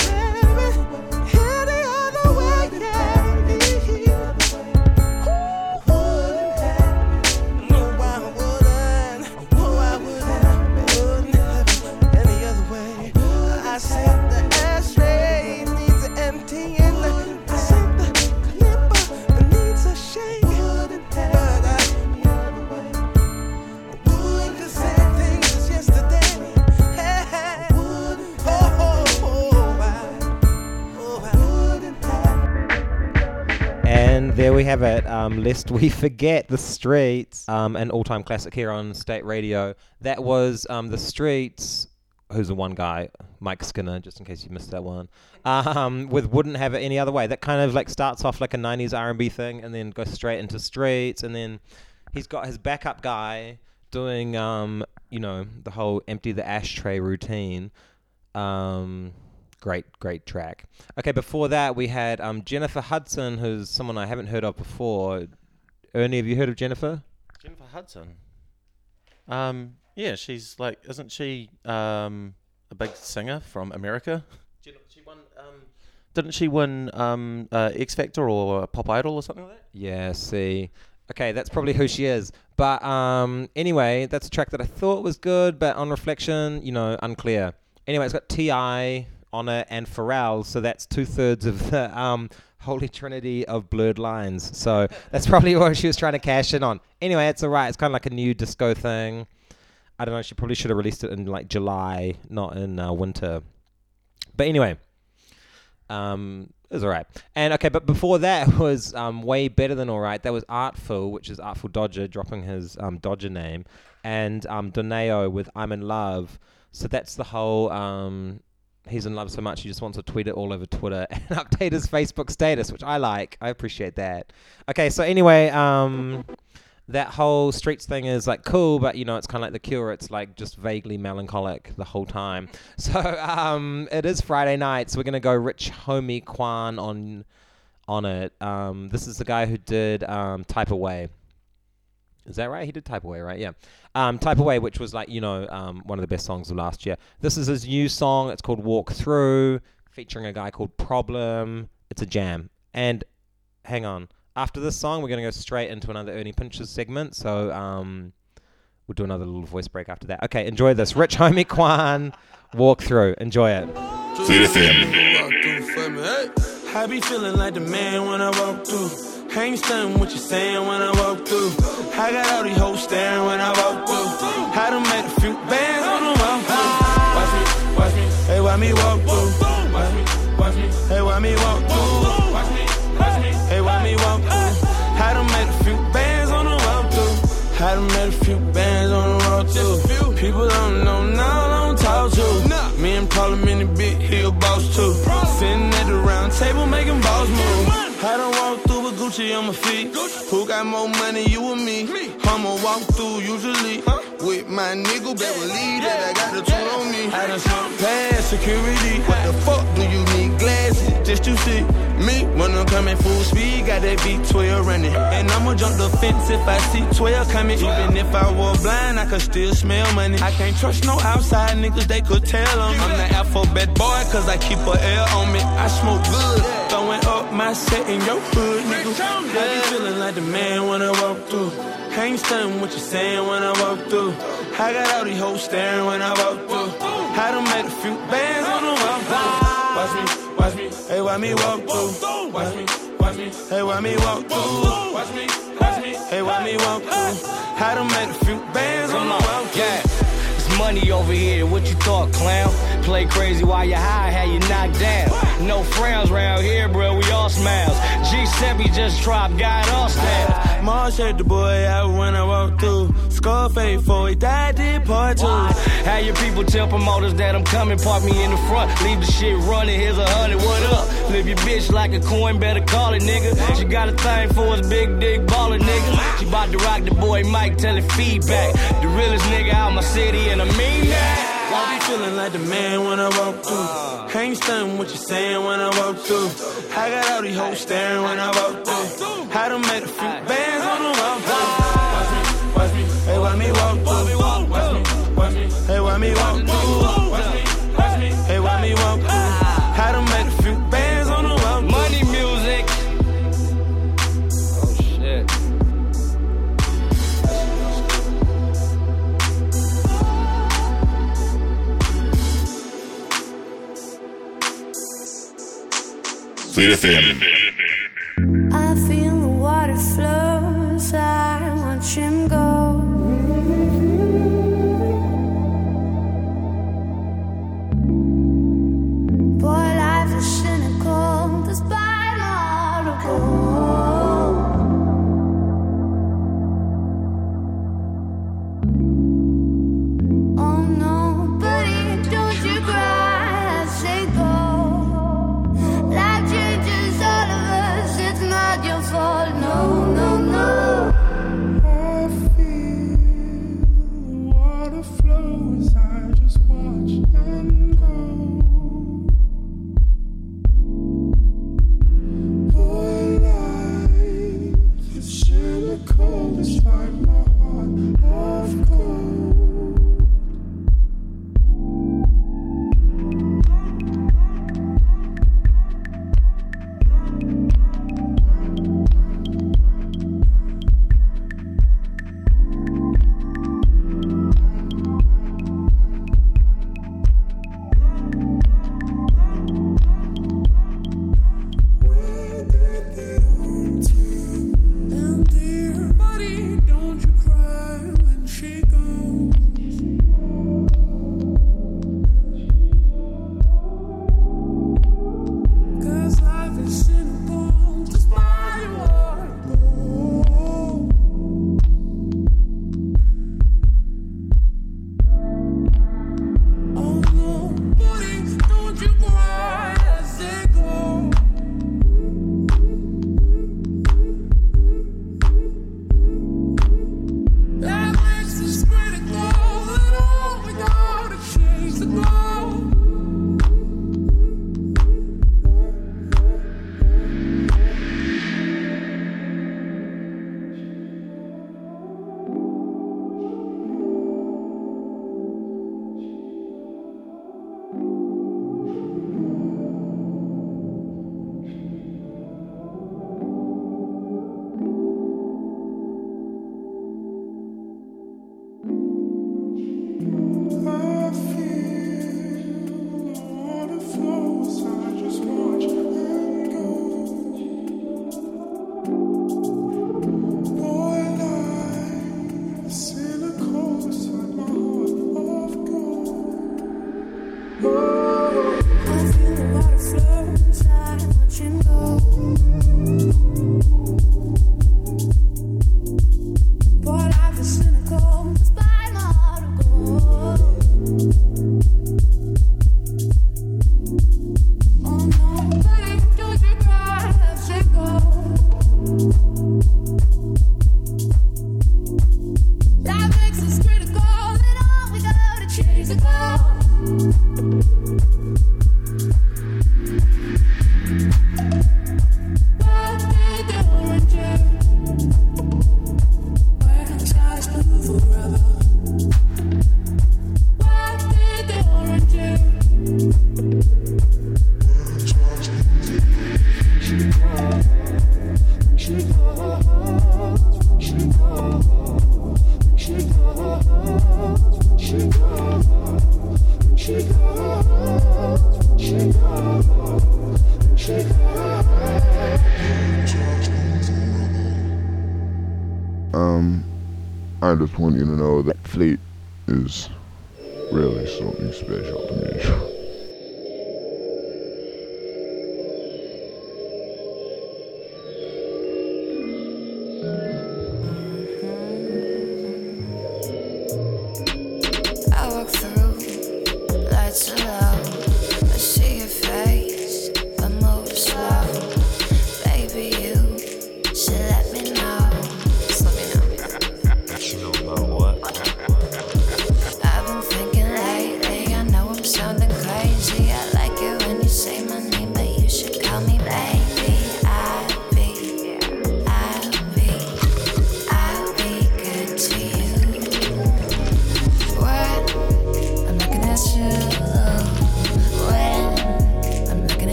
have it. Um, lest we forget the streets. Um, an all-time classic here on State Radio. That was um, the streets. Who's the one guy? Mike Skinner. Just in case you missed that one. Um, with wouldn't have it any other way. That kind of like starts off like a '90s R&B thing, and then goes straight into streets, and then he's got his backup guy doing um, you know, the whole empty the ashtray routine. Um, great, great track. Okay, before that we had um, Jennifer Hudson, who's someone I haven't heard of before. Ernie, have you heard of Jennifer? Jennifer Hudson. Um, yeah, she's like, isn't she um, a big singer from America? She won. Um, didn't she win um, uh, X Factor or Pop Idol or something like that? Yeah, see. Okay, that's probably who she is. But um, anyway, that's a track that I thought was good, but on reflection, you know, unclear. Anyway, it's got T.I. on it and Pharrell, so that's two thirds of the um, holy trinity of blurred lines. So that's probably what she was trying to cash in on. Anyway, it's alright. It's kind of like a new disco thing. I don't know. She probably should have released it in like July, not in uh, winter. But anyway, um, it was alright. And okay, but before that was um, way better than alright. That was Artful, which is Artful Dodger dropping his um, Dodger name, and um, Donae'o with I'm in Love. So that's the whole. Um, he's in love so much he just wants to tweet it all over Twitter and update his Facebook status, which I like. I appreciate that. Okay, so anyway, um, that whole streets thing is like cool, but you know it's kind of like the Cure. It's like just vaguely melancholic the whole time. So um, it is Friday night, so we're gonna go Rich Homie Quan on on it. Um, this is the guy who did um, Type Away. Is that right? He did Type Away, right? Yeah. Um, Type Away, which was like, you know, um, one of the best songs of last year. This is his new song. It's called Walk Through, featuring a guy called Problem. It's a jam. And hang on. After this song, we're going to go straight into another Ernie Pinches segment. So um, we'll do another little voice break after that. Okay, enjoy this. Rich Homie Quan, Walk Through. Enjoy it. I be feeling like the man when I walk through. I ain't stunning what you saying when I walk through. I got all these hoes staring when I walk through. I done made a few bands on the walk through. Watch me, watch me, hey, watch me walk through. Watch me, watch me, Hey, why me walk through? Watch me, watch me. Hey, why me walk through? Had to make a few bands on the walk through. Had to make a few bands on the walk through. People don't know now, I don't talk to. Me and Parliament in the big hill boss too. Sitting at the round table making balls move. Had to walk Gucci on my feet. Who got more money, you or me? I'ma walk through usually. With my nigga, better believe that I got the tool on me. I done past security. What the fuck do you need glasses just to see me? When I'm coming full speed, got that V12 running. And I'ma jump the fence if I see 12 coming. Even if I were blind, I could still smell money. I can't trust no outside niggas, they could tell on. I'm the alphabet boy, cause I keep a L on me. I smoke good, throwing up my set in your hood, nigga. I be feeling like the man when I walk through. Ain't stunning what you saying when I walk through. I got all these hoes staring when I walk through. Done made a few bands on the walk through. Watch me, watch me, hey, why me walk through? Watch me, watch me, hey, why me walk through? Watch me, watch me, hey, why me walk through? I done made a few bands on the walk. Yeah, money over here. What you thought, clown? Play crazy while you high, had you knocked down. No frowns round here, bro. We all smiles. G7 just dropped, got all styles. Marsh at the boy out when I walk through. Scarface for he died, did part two. How your people tell promoters that I'm coming, park me in the front, leave the shit running. Here's a hundred, what up? Live your bitch like a coin, better call it, nigga. She got a thing for us, big dick baller, nigga. She bout to rock the boy Mike, tell it feedback. The realest nigga out my city, and I mean that. I be feeling like the man when I walk through. Ain't stunning what you saying when I walk through. I got all these hoes staring when I walk through. I done made a few bands on the walk through. Watch me, watch me, hey, why me walk through? Watch me, watch me, hey, why me walk Fleet FM.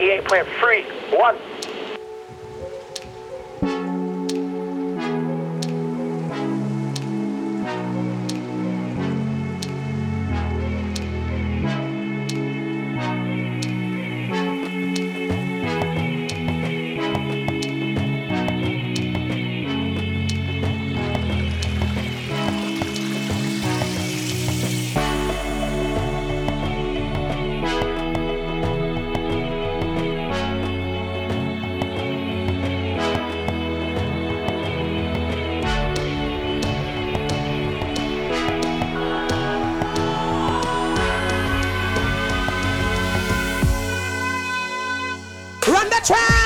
98.3. try.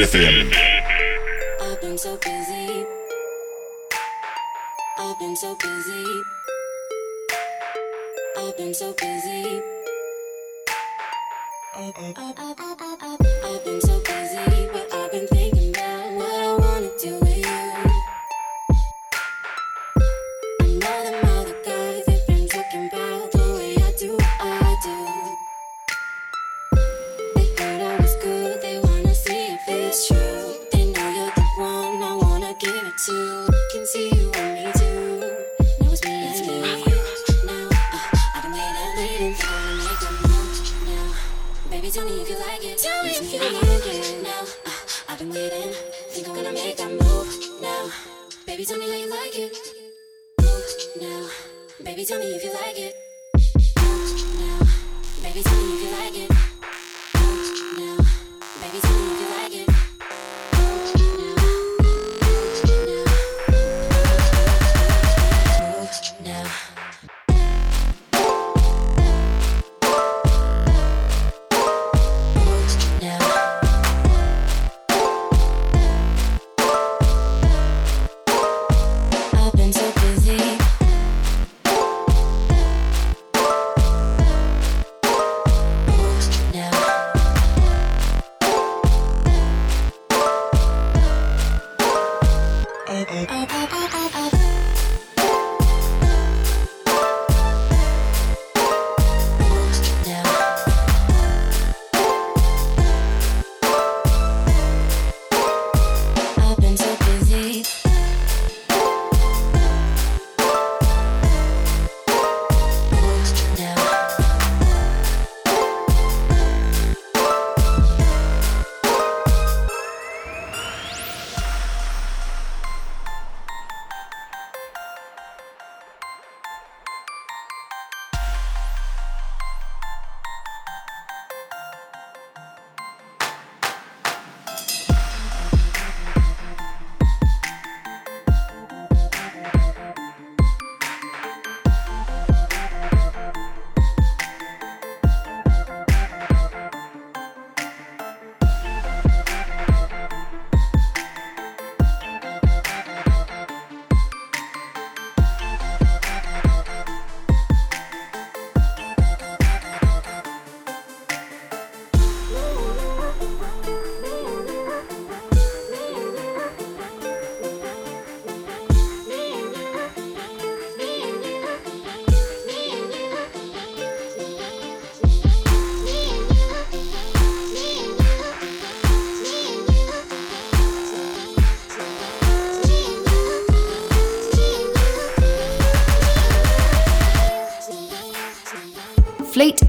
FM.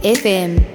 FM.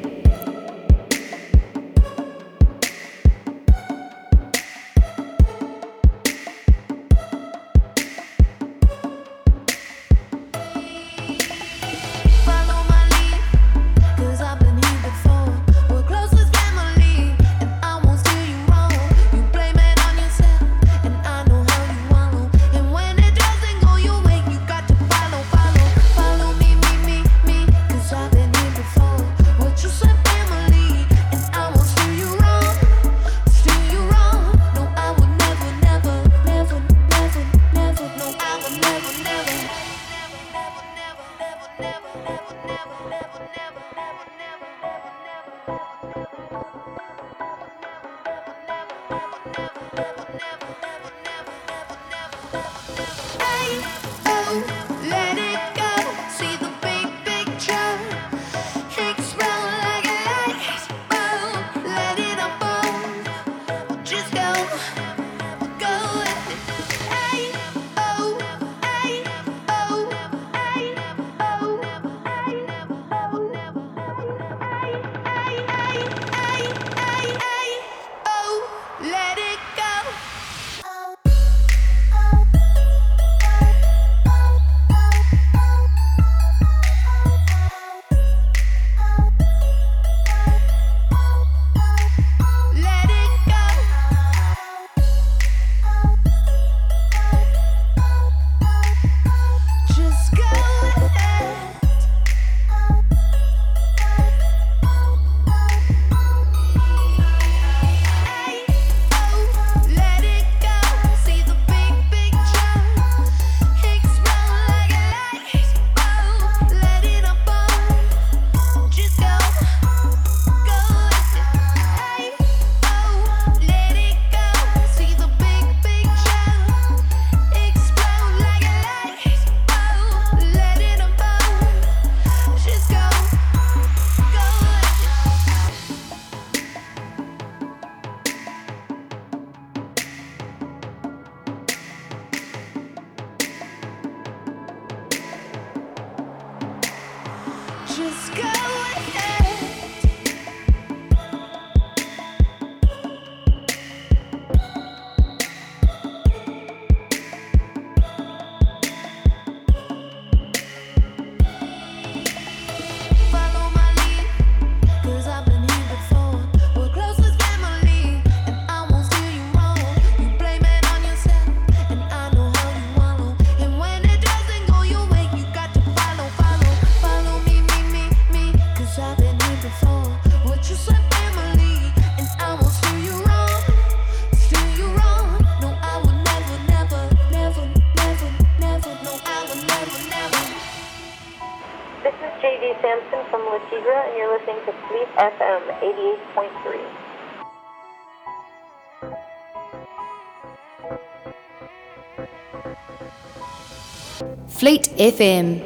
Fleet FM.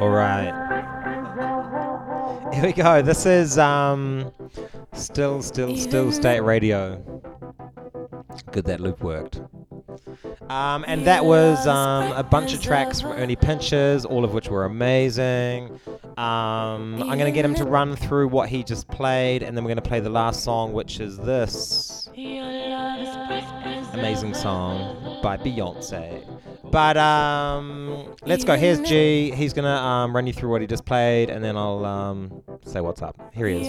All right. Here we go. This is um, still, still, still state radio. Good that loop worked. Um, and that was um, a bunch of tracks from Ernie Pinches, all of which were amazing. Um, I'm going to get him to run through what he just played, and then we're going to play the last song, which is this amazing song by Beyonce. But um, let's go. Here's G. He's gonna um, run you through what he just played, and then I'll um, say what's up. Here he is.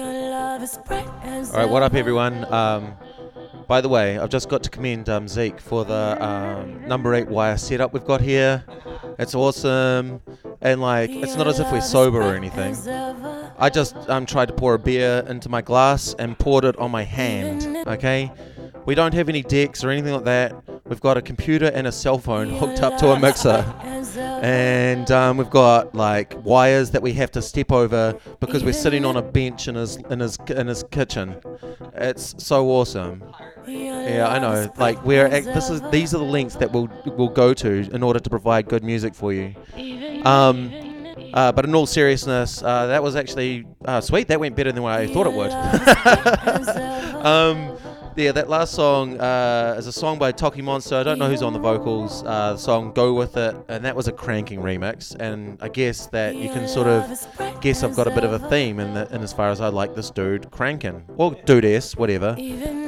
All right, what up, everyone? Um, by the way, I've just got to commend um, Zeke for the um, number eight wire setup we've got here. It's awesome, and like it's not as if we're sober or anything. I just um, tried to pour a beer into my glass and poured it on my hand. Okay, we don't have any decks or anything like that. We've got a computer and a cell phone hooked up to a mixer. And um, we've got like wires that we have to step over because we're sitting on a bench in his in his in his kitchen. It's so awesome. Yeah, I know. Like we're ac- this is these are the links that we'll we'll go to in order to provide good music for you. Um, uh, but in all seriousness, uh, that was actually uh, sweet. That went better than what I thought it would. um, yeah, that last song uh, is a song by TOKiMONSTA. I don't know who's on the vocals. Uh, the song "Go with It," and that was a cranking remix. And I guess that you can sort of guess I've got a bit of a theme in, the, in as far as I like this dude cranking or dudess, whatever.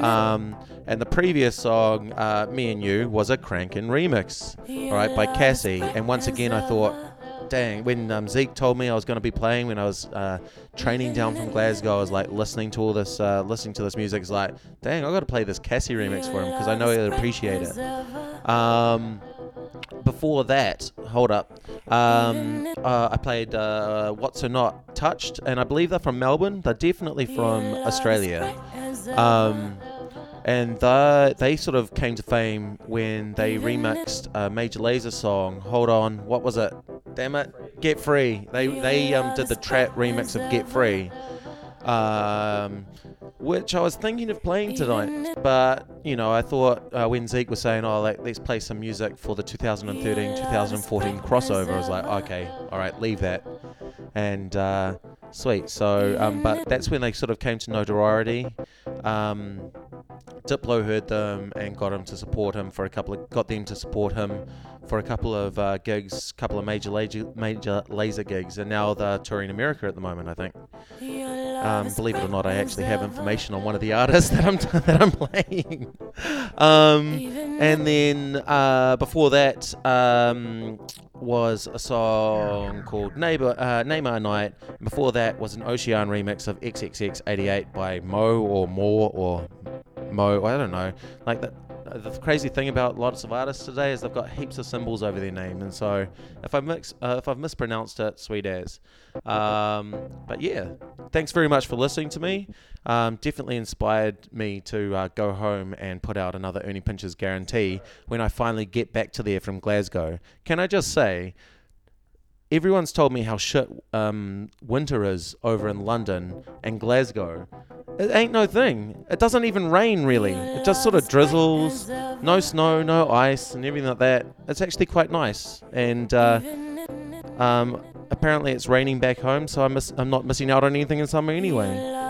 Um, and the previous song, uh, "Me and You," was a cranking remix, all right, by Cassie. And once again, I thought dang, when um, Zeke told me I was going to be playing when I was uh, training down from Glasgow, I was like listening to all this, uh, listening to this music. It's like, dang, I got to play this Cassie remix for him because I know he'll appreciate it. Um, before that, hold up, um, uh, I played uh, What So Not Touched, and I believe they're from Melbourne. They're definitely from Australia. Um, and the, they sort of came to fame when they remixed a Major Lazer song. Hold on, what was it? Damn it, Get Free. They they um, did the trap remix of Get Free, um, which I was thinking of playing tonight. But you know, I thought uh, when Zeke was saying, "Oh, like, let's play some music for the 2013-2014 crossover," I was like, "Okay, all right, leave that." And uh, sweet. So, um, but that's when they sort of came to notoriety. Um, Diplo heard them and got him to support him for a couple of got them to support him for a couple of uh, gigs, couple of Major Lazer, Major Lazer gigs, and now they're touring America at the moment. I think. Um, believe it or not, I actually have information on one of the artists that I'm that I'm playing. um, and then uh, before that um, was a song called Neighbor uh, Neymar Night. Before that was an Ocean remix of XXX88 by Mo or More or Mo. I don't know. Like the, the crazy thing about lots of artists today is they've got heaps of symbols over their name, and so if I mix, uh, if I've mispronounced it, sweet as. Um, but yeah, thanks very much for listening to me. Um, definitely inspired me to uh, go home and put out another Ernie Pinches guarantee when I finally get back to there from Glasgow. Can I just say? Everyone's told me how shit um, winter is over in London and Glasgow. It ain't no thing. It doesn't even rain really. It just sort of drizzles, no snow, no ice, and everything like that. It's actually quite nice. And uh, um, apparently it's raining back home, so I miss, I'm not missing out on anything in summer anyway.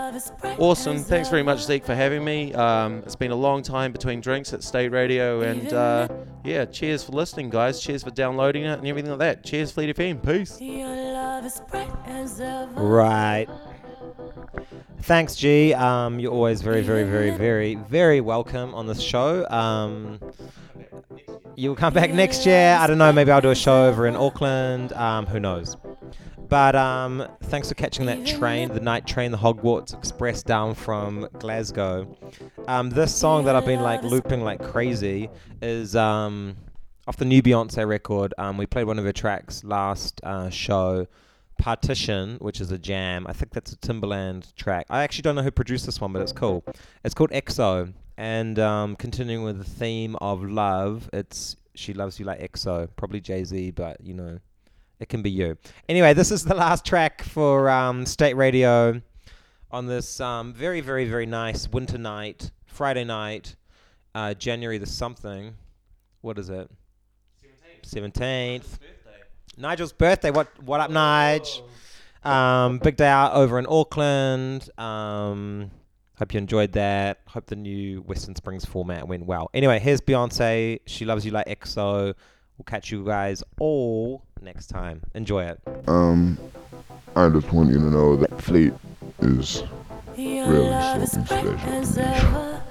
Awesome. Thanks very much, Zeke, for having me. Um, it's been a long time between drinks at State Radio, and uh, yeah, cheers for listening, guys. Cheers for downloading it and everything like that. Cheers, Fleet FM. Peace. Right. Thanks, G. Um, you're always very, very, very, very, very welcome on this show. Um, you'll come back next year. I don't know. Maybe I'll do a show over in Auckland. Um, who knows? But um, thanks for catching that train, the night train, the Hogwarts Express down from Glasgow. Um, this song that I've been like looping like crazy is um, off the new Beyonce record. Um, we played one of her tracks last uh, show. Partition, which is a jam. I think that's a Timbaland track. I actually don't know who produced this one, but it's cool. It's called XO, and um, continuing with the theme of love, it's She Loves You Like XO. Probably Jay Z, but you know, it can be you. Anyway, this is the last track for um, State Radio on this um, very, very, very nice winter night, Friday night, uh, January the something. What is it? 17th. 17th. Nigel's birthday. What what up, Nige? Um, big day out over in Auckland. Um, hope you enjoyed that. Hope the new Western Springs format went well. Anyway, here's Beyonce. She loves you like XO. We'll catch you guys all next time. Enjoy it. Um, I just want you to know that Fleet is Your really something special as to me. ever.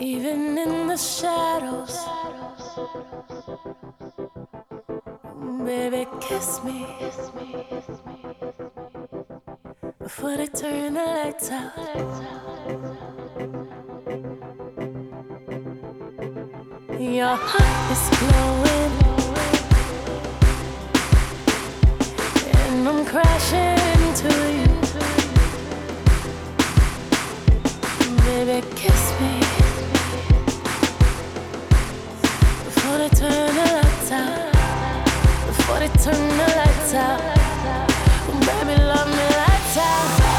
Even in the shadows, baby, kiss me before they turn the lights out. Your heart is glowing, and I'm crashing you. Baby, kiss me before they turn the lights out. Before they turn the lights out. Baby, love me lights out.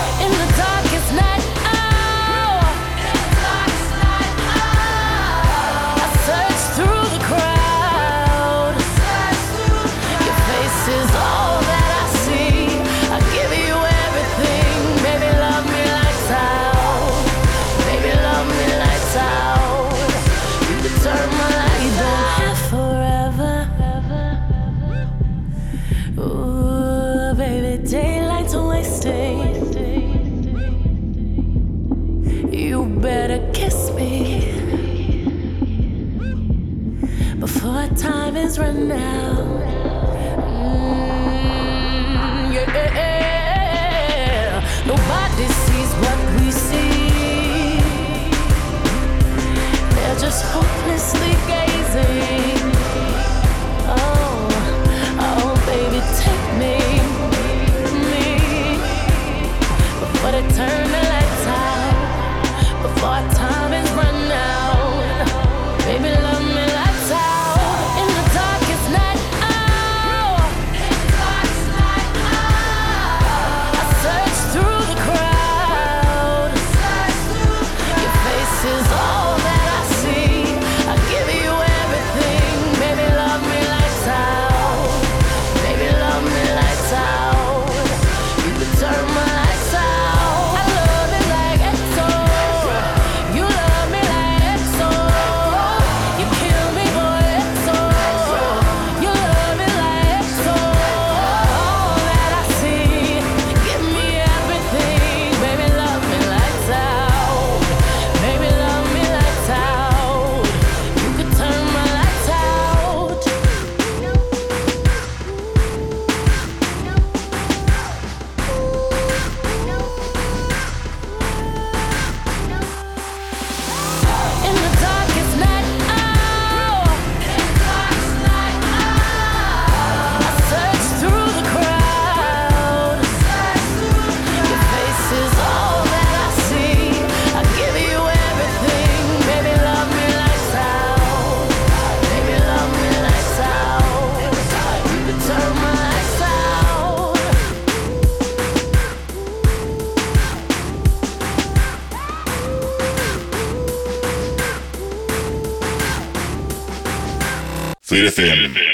Fleet FM